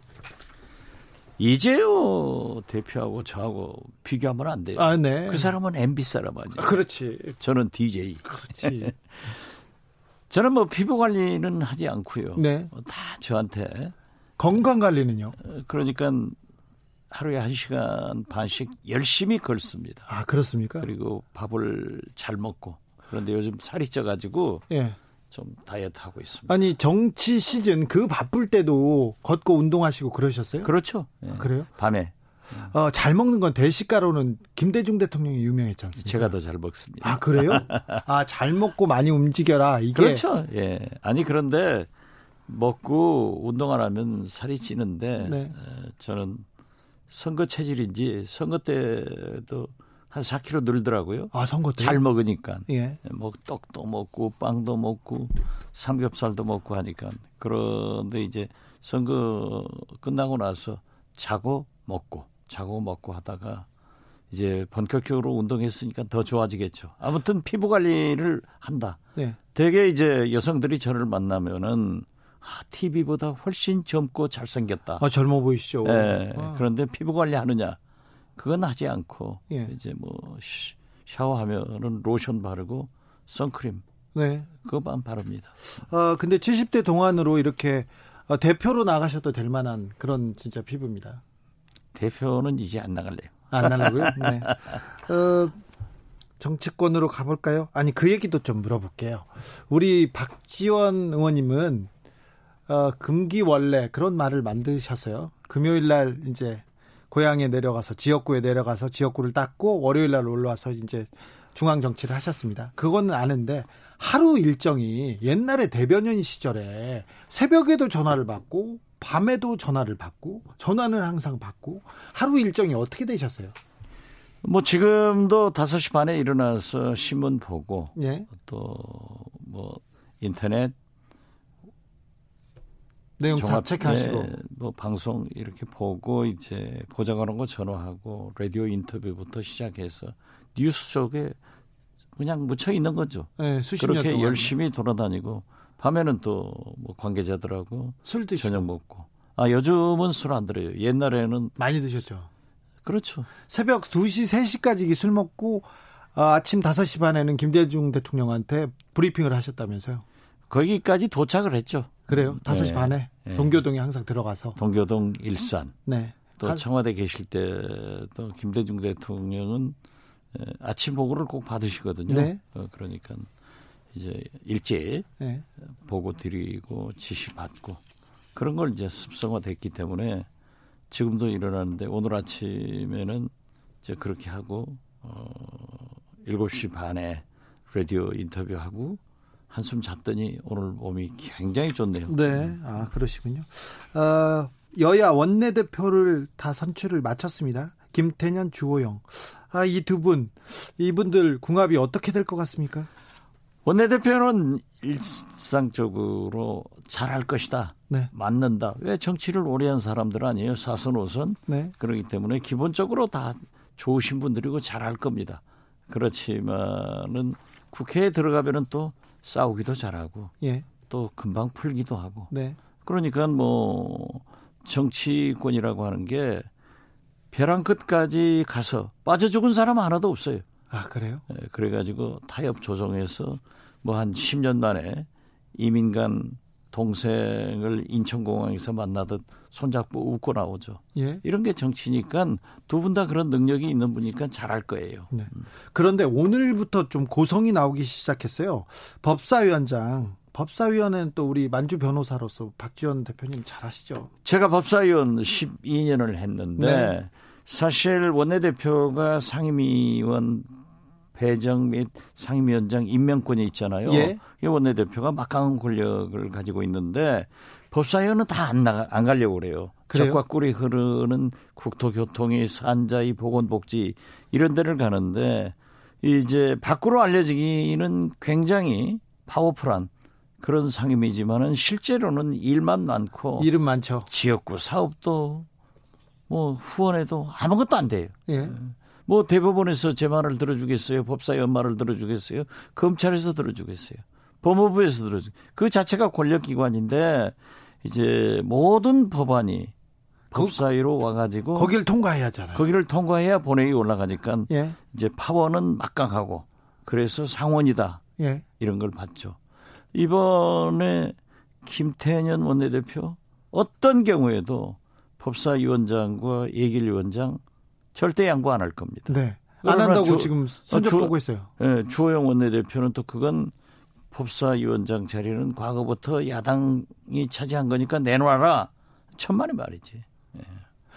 이재호 대표하고 저하고 비교하면 안 돼요. 아, 네. 그 사람은 MB 사람 아니에요. 그렇지. 저는 DJ. 그렇지. 저는 뭐 피부 관리는 하지 않고요. 네. 다 저한테 건강 관리는요? 어, 그러니까 하루에 한 시간 반씩 열심히 걷습니다. 아 그렇습니까? 그리고 밥을 잘 먹고 그런데 요즘 살이 쪄가지고 예. 좀 다이어트 하고 있습니다. 아니 정치 시즌 그 바쁠 때도 걷고 운동하시고 그러셨어요? 그렇죠. 네. 그래요? 밤에. 어, 잘 먹는 건 대식가로는 김대중 대통령이 유명했지 않습니까? 제가 더 잘 먹습니다. 아 그래요? 아 잘 먹고 많이 움직여라 이게 그렇죠. 예. 아니 그런데 먹고 운동 안 하면 살이 찌는데 네. 에, 저는 선거 체질인지 선거 때도 한 4kg 늘더라고요. 아, 선거 때? 잘 먹으니까. 예. 뭐 떡도 먹고 빵도 먹고 삼겹살도 먹고 하니까. 그런데 이제 선거 끝나고 나서 자고 먹고 자고 먹고 하다가 이제 본격적으로 운동했으니까 더 좋아지겠죠. 아무튼 피부 관리를 한다. 네. 되게 이제 여성들이 저를 만나면은 아, TV보다 훨씬 젊고 잘생겼다. 아, 젊어 보이시죠. 네. 아. 그런데 피부 관리 하느냐? 그건 하지 않고 예. 이제 뭐 샤워하면은 로션 바르고 선크림 네. 그거만 바릅니다. 어 근데 70대 동안으로 이렇게 어, 대표로 나가셔도 될 만한 그런 진짜 피부입니다. 대표는 이제 안 나갈래요. 안 나가고요. 네. 어, 정치권으로 가볼까요? 아니 그 얘기도 좀 물어볼게요. 우리 박지원 의원님은 어, 금기원래 그런 말을 만드셨어요. 금요일 날 이제 고향에 내려가서 지역구에 내려가서 지역구를 닦고 월요일 날 올라와서 이제 중앙 정치를 하셨습니다. 그거는 아는데 하루 일정이 옛날에 대변인 시절에 새벽에도 전화를 받고 밤에도 전화를 받고 전화는 항상 받고 하루 일정이 어떻게 되셨어요? 뭐 지금도 5시 반에 일어나서 신문 보고 예? 또뭐 인터넷 내용 종합, 다 체크하시고 네, 뭐 방송 이렇게 보고 이제 보좌관한 거 전화하고 라디오 인터뷰부터 시작해서 뉴스 속에 그냥 묻혀 있는 거죠. 네, 그렇게 열심히 돌아다니고 밤에는 또 뭐 관계자들하고 술 드시고 저녁 먹고. 아 요즘은 술 안 들어요. 옛날에는 많이 드셨죠. 그렇죠. 새벽 2시, 3시까지 술 먹고 아, 아침 5시 반에는 김대중 대통령한테 브리핑을 하셨다면서요? 거기까지 도착을 했죠. 그래요? 5시 네. 반에 네. 동교동에 항상 들어가서 동교동 일산. 네. 또 청와대 계실 때또 김대중 대통령은 아침 보고를 꼭 받으시거든요. 네. 어, 그러니까 이제 일제 네. 보고 드리고 지시 받고 그런 걸 이제 습성화됐기 때문에 지금도 일어나는데 오늘 아침에는 이제 그렇게 하고 어 7시 반에 라디오 인터뷰하고 한숨 잤더니 오늘 몸이 굉장히 좋네요. 네, 아 그러시군요. 어, 여야 원내 대표를 다 선출을 마쳤습니다. 김태년, 주호영. 아, 이 두 분, 이분들 궁합이 어떻게 될 것 같습니까? 원내대표는 일상적으로 잘할 것이다. 네. 맞는다. 왜 정치를 오래 한 사람들 아니에요? 사선 오선. 네. 그렇기 때문에 기본적으로 다 좋으신 분들이고 잘할 겁니다. 그렇지만은 국회에 들어가면은 또 싸우기도 잘하고 예. 또 금방 풀기도 하고. 네. 그러니까 뭐 정치권이라고 하는 게 벼랑 끝까지 가서 빠져 죽은 사람 하나도 없어요. 아 그래요? 네, 그래가지고 타협 조정해서 뭐 한 10년 만에 이민간 동생을 인천공항에서 만나듯 손잡고 웃고 나오죠. 예? 이런 게 정치니까 두 분 다 그런 능력이 있는 분이니까 잘할 거예요. 네. 그런데 오늘부터 좀 고성이 나오기 시작했어요. 법사위원장 법사위원회는 또 우리 만주 변호사로서 박지원 대표님 잘 아시죠? 제가 법사위원 12년을 했는데 네. 사실 원내대표가 상임위원 배정 및 상임위원장 임명권이 있잖아요. 예. 원내대표가 막강한 권력을 가지고 있는데 법사위원은 다 안 나가 안 가려고 그래요. 그래요? 적과 꿀이 흐르는 국토교통이 산자이 보건복지 이런 데를 가는데 이제 밖으로 알려지기는 굉장히 파워풀한 그런 상임이지만은 실제로는 일만 많고 일은 많죠. 지역구 사업도 뭐 후원해도 아무것도 안 돼요. 예. 뭐 대법원에서 제 말을 들어주겠어요? 법사위 말을 들어주겠어요? 검찰에서 들어주겠어요? 법무부에서 들어주. 그 자체가 권력기관인데 이제 모든 법안이 법사위로 와가지고 거기를 통과해야 하잖아요. 거기를 통과해야 본회의 올라가니까 예. 이제 파워는 막강하고 그래서 상원이다 예. 이런 걸 봤죠. 이번에 김태년 원내대표 어떤 경우에도 법사위원장과 예결위원장 절대 양보 안 할 겁니다. 네. 안 한다고 주, 지금 선적 어, 보고 있어요. 네, 주호영 원내대표는 또 그건 법사위원장 자리는 과거부터 야당이 차지한 거니까 내놔라. 천만의 말이지. 네.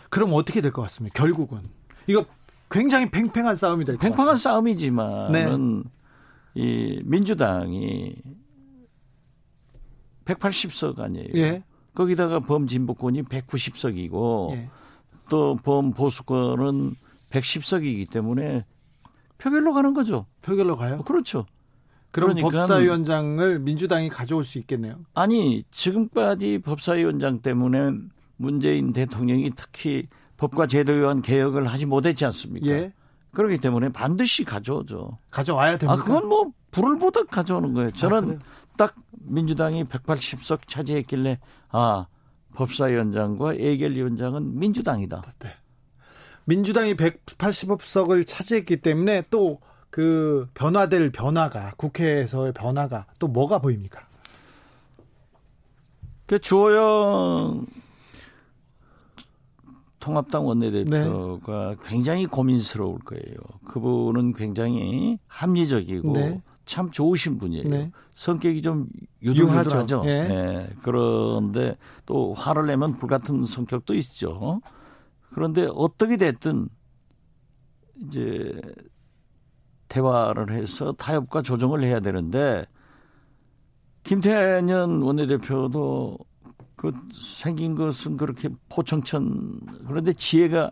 그럼 어떻게 될 것 같습니까? 결국은 이거 굉장히 팽팽한 싸움이 될. 팽팽한 싸움이지만은 네. 이 민주당이 180석 아니에요. 예. 거기다가 범진보권이 190석이고 예. 또 범보수권은 110석이기 때문에 표결로 가는 거죠. 표결로 가요? 그렇죠. 그럼 그러니까 법사위원장을 민주당이 가져올 수 있겠네요. 아니 지금까지 법사위원장 때문에 문재인 대통령이 특히 법과 제도위원 개혁을 하지 못했지 않습니까? 예. 그렇기 때문에 반드시 가져오죠. 가져와야 됩니다. 아 그건 뭐 불을 보듯 가져오는 거예요. 저는 아, 딱 민주당이 180석 차지했길래 아 법사위원장과 예결위원장은 민주당이다. 네. 민주당이 180석을 차지했기 때문에 또 그 변화될 변화가 국회에서의 변화가 또 뭐가 보입니까? 그 주호영 통합당 원내대표가 네. 굉장히 고민스러울 거예요. 그분은 굉장히 합리적이고 네. 참 좋으신 분이에요. 네. 성격이 좀 유들유들하죠. 예. 네. 그런데 또 화를 내면 불같은 성격도 있죠. 그런데 어떻게 됐든 이제 대화를 해서 타협과 조정을 해야 되는데 김태년 원내대표도 그 생긴 것은 그렇게 포청천 그런데 지혜가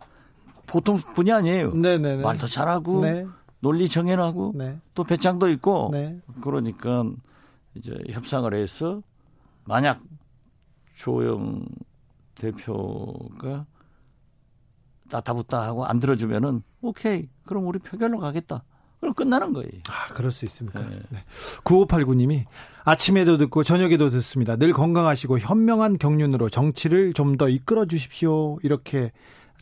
보통 분이 아니에요. 네네네. 말도 잘하고 네. 논리 정연하고 네. 또 배짱도 있고 네. 그러니까 이제 협상을 해서 만약 조영 대표가 따타붙다 하고 안 들어주면은 오케이 그럼 우리 표결로 가겠다. 그럼 끝나는 거예요. 아 그럴 수 있습니까? 네. 네. 9589님이 아침에도 듣고 저녁에도 듣습니다. 늘 건강하시고 현명한 경륜으로 정치를 좀 더 이끌어 주십시오. 이렇게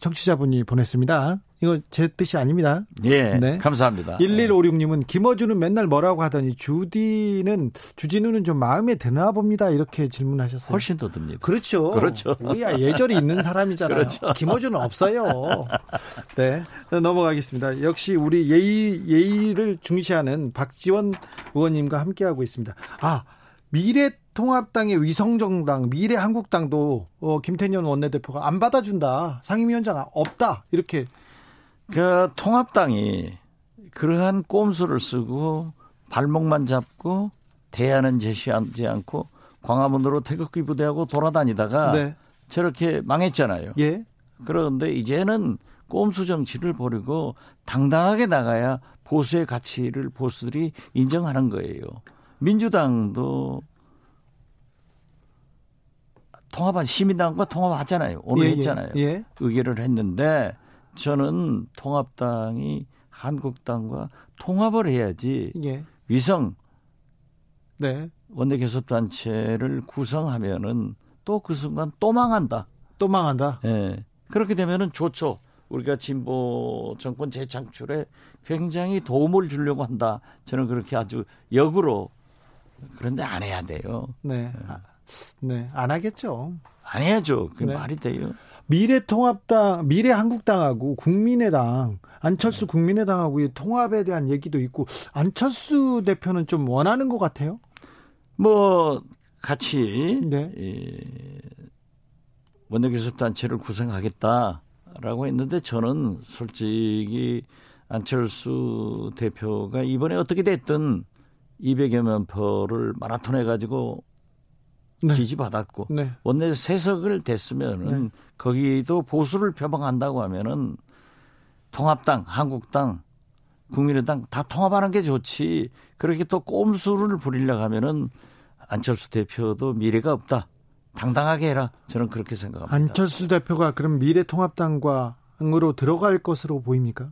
청취자분이 보냈습니다. 이거 제 뜻이 아닙니다. 예. 네. 감사합니다. 1156님은 김어준은 맨날 뭐라고 하더니 주디는 주진우는 좀 마음에 드나 봅니다. 이렇게 질문하셨어요. 훨씬 더 듭니다. 그렇죠. 그렇죠. 우리야 예절이 있는 사람이잖아요. 그렇죠. 김어준은 없어요. 네. 넘어가겠습니다. 역시 우리 예의 예의를 중시하는 박지원 의원님과 함께 하고 있습니다. 아, 미래 통합당의 위성정당 미래한국당도 어, 김태년 원내대표가 안 받아준다 상임위원장 없다 이렇게 그 통합당이 그러한 꼼수를 쓰고 발목만 잡고 대안은 제시하지 않고 광화문으로 태극기 부대하고 돌아다니다가 네. 저렇게 망했잖아요. 예. 그런데 이제는 꼼수 정치를 버리고 당당하게 나가야 보수의 가치를 보수들이 인정하는 거예요. 민주당도 통합한 시민당과 통합하잖아요. 오늘 예, 예. 했잖아요. 예. 의결을 했는데 저는 통합당이 한국당과 통합을 해야지 예. 위성 네. 원내교섭단체를 구성하면은 또 그 순간 또 망한다. 또 망한다. 예. 그렇게 되면은 좋죠. 우리가 진보 정권 재창출에 굉장히 도움을 주려고 한다. 저는 그렇게 아주 역으로 그런데 안 해야 돼요. 네. 아, 네. 안 하겠죠. 안 해야죠. 그 네. 말이 돼요. 미래통합당, 미래한국당하고 국민의당, 안철수 국민의당하고 통합에 대한 얘기도 있고 안철수 대표는 좀 원하는 것 같아요. 뭐 같이 네. 이 원내교섭단체를 구성하겠다라고 했는데 저는 솔직히 안철수 대표가 이번에 어떻게 됐든 200여만 표를 마라톤 해가지고 네. 지지받았고 네. 원내 세석을 됐으면은 네. 거기도 보수를 표방한다고 하면은 통합당, 한국당, 국민의당 다 통합하는 게 좋지. 그렇게 또 꼼수를 부리려고 하면은 안철수 대표도 미래가 없다. 당당하게 해라. 저는 그렇게 생각합니다. 안철수 대표가 그럼 미래통합당과 으로 들어갈 것으로 보입니까?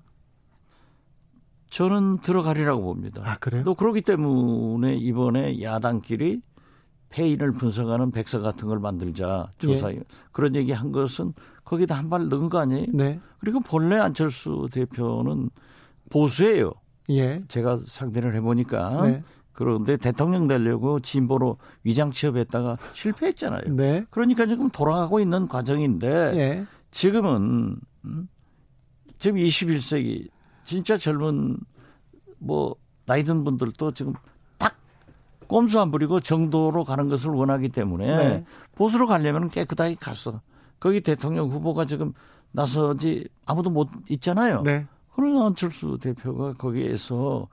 저는 들어가리라고 봅니다. 아, 그래요? 또 그렇기 때문에 이번에 야당끼리 페인을 분석하는 백서 같은 걸 만들자 조사 예. 그런 얘기 한 것은 거기다 한 발 넣은 거 아니에요? 네. 그리고 본래 안철수 대표는 보수예요. 예. 제가 상대를 해보니까 네. 그런데 대통령 되려고 진보로 위장 취업했다가 실패했잖아요. 네. 그러니까 지금 돌아가고 있는 과정인데 예. 지금은 음, 지금 21세기 진짜 젊은 뭐 나이 든 분들도 지금 딱 꼼수 안 부리고 정도로 가는 것을 원하기 때문에 네. 보수로 가려면 깨끗하게 갔어. 거기 대통령 후보가 지금 나서지 아무도 못 있잖아요. 네. 그러나 안철수 대표가 거기에서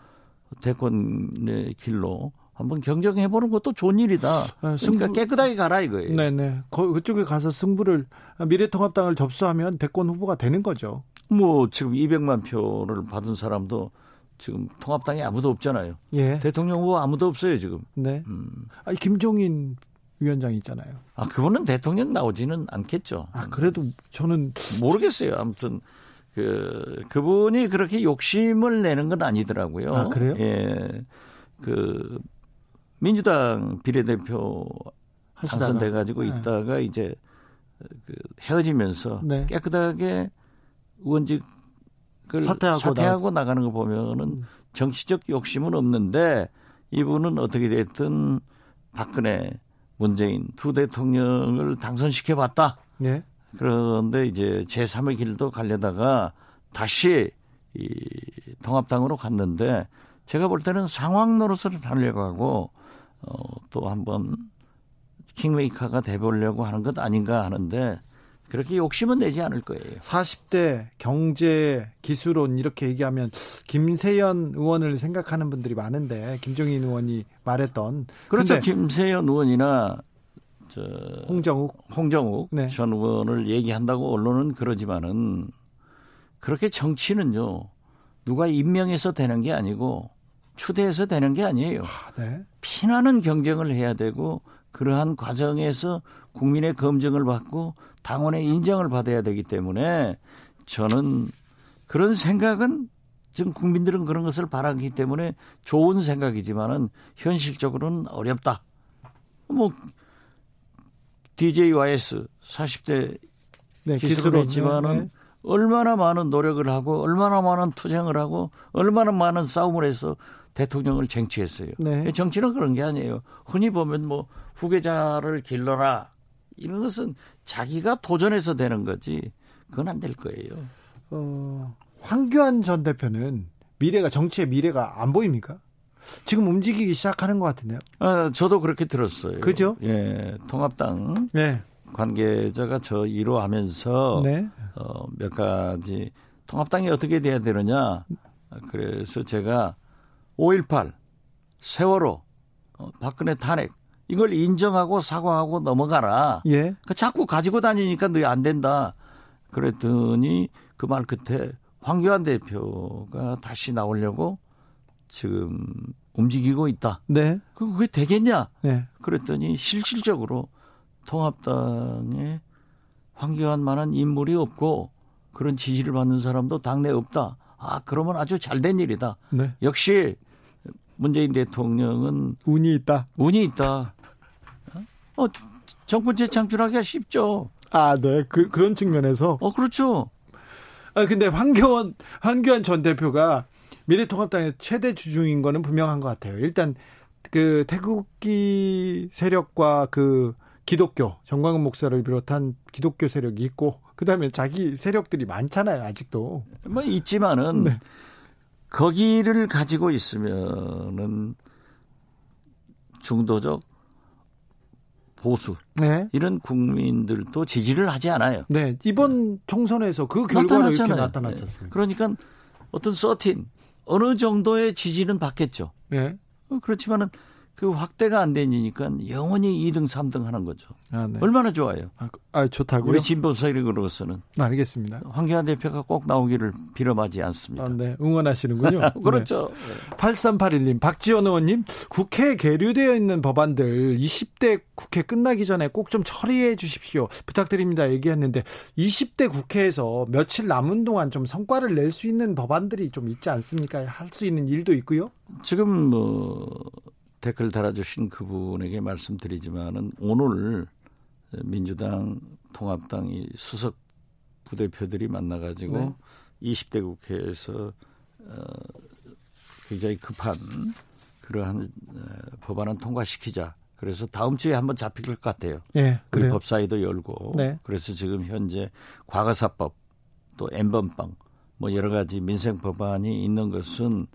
대권의 길로 한번 경쟁해 보는 것도 좋은 일이다. 아, 승부, 그러니까 깨끗하게 가라 이거예요. 네네. 그쪽에 가서 승부를 미래통합당을 접수하면 대권 후보가 되는 거죠. 뭐 지금 200만 표를 받은 사람도 지금 통합당에 아무도 없잖아요. 예. 대통령 후보 아무도 없어요 지금. 네. 음. 아니 김종인 위원장 있잖아요. 아 그거는 대통령 나오지는 않겠죠. 아 그래도 저는 모르겠어요. 아무튼 그 그분이 그렇게 욕심을 내는 건 아니더라고요. 아 그래요? 예. 그 민주당 비례대표 당선돼 가지고 네. 있다가 이제 그 헤어지면서 네. 깨끗하게 의원직을 사퇴하고, 사퇴하고 나... 가는걸 보면은 음. 정치적 욕심은 없는데 이분은 어떻게 됐든 박근혜, 문재인 두 대통령을 당선시켜 봤다. 네. 그런데 이제 제3의 길도 가려다가 다시 이 통합당으로 갔는데 제가 볼 때는 상황 노릇을 하려고 하고 어, 또 한번 킹메이커가 돼보려고 하는 것 아닌가 하는데 그렇게 욕심은 내지 않을 거예요. 40대 경제 기술론 이렇게 얘기하면 김세연 의원을 생각하는 분들이 많은데 김종인 의원이 말했던 그렇죠. 김세연 의원이나 저 홍정욱 홍정욱 네. 전 의원을 얘기한다고 언론은 그러지만은 그렇게 정치는요 누가 임명해서 되는 게 아니고 추대해서 되는 게 아니에요. 아, 네. 피나는 경쟁을 해야 되고 그러한 과정에서 국민의 검증을 받고 당원의 인정을 받아야 되기 때문에 저는 그런 생각은 지금 국민들은 그런 것을 바라기 때문에 좋은 생각이지만은 현실적으로는 어렵다. 뭐 DJYS 40대 네, 기술을 했지만은 네. 얼마나 많은 노력을 하고 얼마나 많은 투쟁을 하고 얼마나 많은 싸움을 해서 대통령을 쟁취했어요. 네. 정치는 그런 게 아니에요. 흔히 보면 뭐 후계자를 길러라 이런 것은 자기가 도전해서 되는 거지 그건 안 될 거예요. 어, 황교안 전 대표는 미래가 정치의 미래가 안 보입니까? 지금 움직이기 시작하는 것 같은데요. 아, 저도 그렇게 들었어요. 그죠? 예, 통합당 네. 관계자가 저 위로하면서 네. 어, 몇 가지 통합당이 어떻게 돼야 되느냐. 그래서 제가 5.18 세월호 어, 박근혜 탄핵 이걸 인정하고 사과하고 넘어가라. 예. 그 자꾸 가지고 다니니까 너 안 된다. 그랬더니 그 말 끝에 황교안 대표가 다시 나오려고 지금 움직이고 있다. 네. 그게 되겠냐? 네. 그랬더니 실질적으로 통합당에 황교안만한 인물이 없고 그런 지지를 받는 사람도 당내 없다. 아 그러면 아주 잘 된 일이다. 네. 역시 문재인 대통령은 운이 있다. 운이 있다. 어 정권 재창출하기가 쉽죠. 아, 네. 그 그런 측면에서. 어 그렇죠. 아 근데 황교안 황교안 전 대표가 미래통합당의 최대 주중인 거는 분명한 것 같아요. 일단 그 태극기 세력과 그 기독교 정광훈 목사를 비롯한 기독교 세력이 있고 그 다음에 자기 세력들이 많잖아요 아직도 뭐 있지만은 네. 거기를 가지고 있으면은 중도적 보수 네. 이런 국민들도 지지를 하지 않아요. 네 이번 총선에서 그 결과로 이렇게 않습니까? 네. 그러니까 어떤 서틴 어느 정도의 지지는 받겠죠. 네. 어, 그렇지만은 그 확대가 안 되니까 영원히 2등, 3등 하는 거죠. 아, 네. 얼마나 좋아요. 아, 아 좋다고요? 우리 진보 세력으로서는. 네, 알겠습니다. 황교안 대표가 꼭 나오기를 빌어마지 않습니다. 아, 네. 응원하시는군요. 그렇죠. 네. 8381님, 박지원 의원님, 국회에 계류되어 있는 법안들 20대 국회 끝나기 전에 꼭 좀 처리해 주십시오. 부탁드립니다. 얘기했는데 20대 국회에서 며칠 남은 동안 좀 성과를 낼 수 있는 법안들이 좀 있지 않습니까? 할 수 있는 일도 있고요. 지금 뭐 댓글 달아주신 그분에게 말씀드리지만은 오늘 민주당 통합당이 수석 부대표들이 만나가지고 네. 20대 국회에서 어, 굉장히 급한 그러한 어, 법안은 통과시키자. 그래서 다음 주에 한번 잡힐 것 같아요. 네, 우리 법사위도 열고. 네. 그래서 지금 현재 과거사법 또 엠번방 뭐 여러 가지 민생 법안이 있는 것은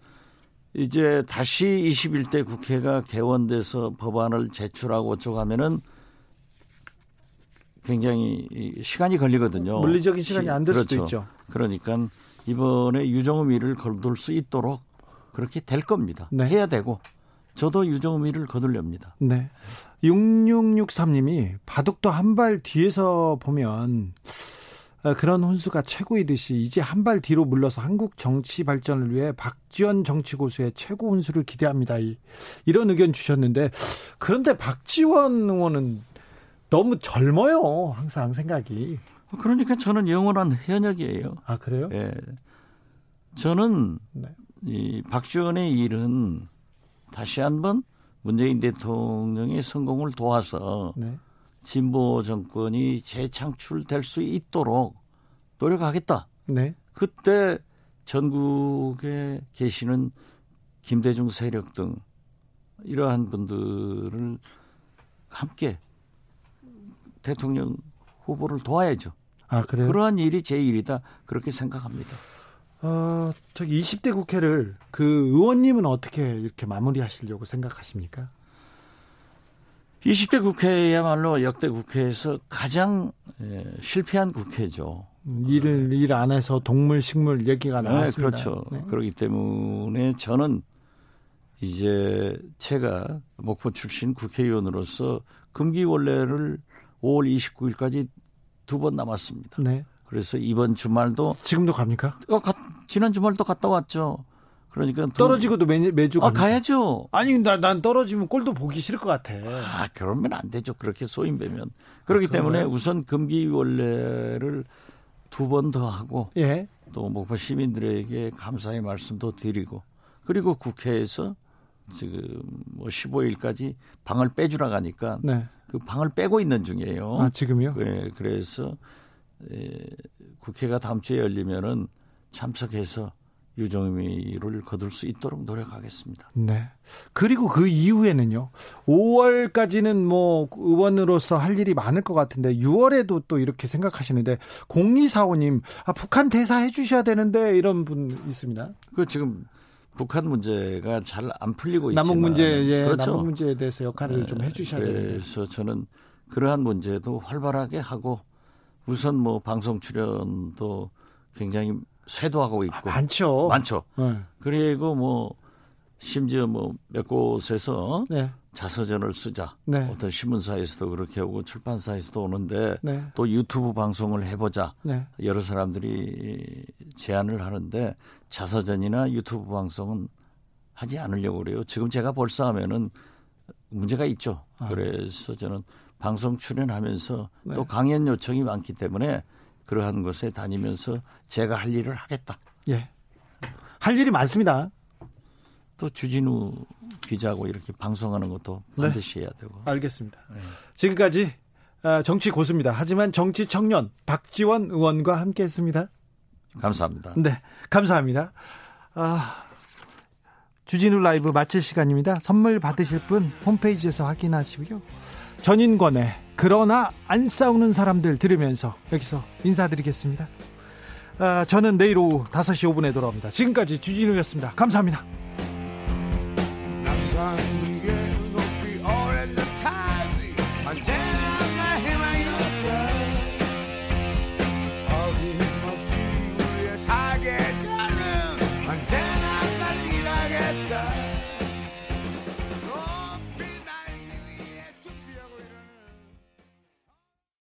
이제 다시 21대 국회가 개원돼서 법안을 제출하고 어쩌고 하면은 굉장히 시간이 걸리거든요. 물리적인 시간이 안될 수도 그렇죠. 있죠. 그러니까 이번에 유정의미를 거둘 수 있도록 그렇게 될 겁니다. 네. 해야 되고 저도 유정의미를 거둘렵니다. 네. 6663님이 바둑도 한 발 뒤에서 보면 어, 그런 혼수가 최고이듯이 이제 한 발 뒤로 물러서 한국 정치 발전을 위해 박지원 정치 고수의 최고 혼수를 기대합니다. 이런 의견 주셨는데 그런데 박지원 의원은 너무 젊어요. 항상 생각이. 그러니까 저는 영원한 현역이에요. 아 그래요? 예. 저는 네. 이 박지원의 일은 다시 한번 문재인 대통령의 성공을 도와서 네. 진보 정권이 재창출될 수 있도록 노력하겠다. 네. 그때 전국에 계시는 김대중 세력 등 이러한 분들을 함께 대통령 후보를 도와야죠. 아, 그래요? 그러한 일이 제 일이다. 그렇게 생각합니다. 어, 저기 20대 국회를 그 의원님은 어떻게 이렇게 마무리하시려고 생각하십니까? 20대 국회야말로 역대 국회에서 가장 예, 실패한 국회죠. 일을 일 안에서 동물 식물 얘기가 네, 나왔습니다. 네, 그렇죠. 네. 그렇기 때문에 저는 이제 제가 목포 출신 국회의원으로서 금기원래를 5월 29일까지 두 번 남았습니다. 네. 그래서 이번 주말도 지금도 갑니까? 어, 가, 지난 주말도 갔다 왔죠. 그러니까 떨어지고도 매, 매주 아, 가야죠. 아니 나, 난 떨어지면 꼴도 보기 싫을 것 같아. 아 그러면 안 되죠. 그렇게 소인배면 그렇기 아, 때문에 우선 금기원래를 두 번 더 하고 예. 또 목포 시민들에게 감사의 말씀도 드리고 그리고 국회에서 지금 뭐 15일까지 방을 빼주라 가니까 네. 그 방을 빼고 있는 중이에요. 아 지금요? 네, 그래서 에, 국회가 다음 주에 열리면은 참석해서 유정의미를 거둘 수 있도록 노력하겠습니다. 네. 그리고 그 이후에는요. 5월까지는 뭐 의원으로서 할 일이 많을 것 같은데 6월에도 또 이렇게 생각하시는데 0245님 아 북한 대사 해 주셔야 되는데 이런 분 있습니다. 그 지금 북한 문제가 잘 안 풀리고 있지만 남북 문제 예, 그렇죠. 남북 문제에 대해서 역할을 네, 좀해 주셔야 되는데 그래서 저는 그러한 문제도 활발하게 하고 우선 뭐 방송 출연도 굉장히 쇄도하고 있고 아, 많죠. 많죠. 네. 그리고 뭐 심지어 뭐 몇 곳에서 네. 자서전을 쓰자. 네. 어떤 신문사에서도 그렇게 오고 출판사에서도 오는데 네. 또 유튜브 방송을 해보자. 네. 여러 사람들이 제안을 하는데 자서전이나 유튜브 방송은 하지 않으려고 그래요. 지금 제가 벌써 하면은 문제가 있죠. 아. 그래서 저는 방송 출연하면서 네. 또 강연 요청이 많기 때문에 그러한 곳에 다니면서 제가 할 일을 하겠다. 예. 할 일이 많습니다. 또 주진우 기자하고 이렇게 방송하는 것도 네. 반드시 네. 해야 되고. 알겠습니다. 네. 지금까지 아, 정치 고수입니다. 하지만 정치 청년 박지원 의원과 함께 했습니다. 감사합니다. 네, 감사합니다. 아, 주진우 라이브 마칠 시간입니다. 선물 받으실 분 홈페이지에서 확인하시고요. 전인권의 그러나 안 싸우는 사람들 들으면서 여기서 인사드리겠습니다. 아, 저는 내일 오후 5시 5분에 돌아옵니다. 지금까지 주진우였습니다. 감사합니다. 감사합니다.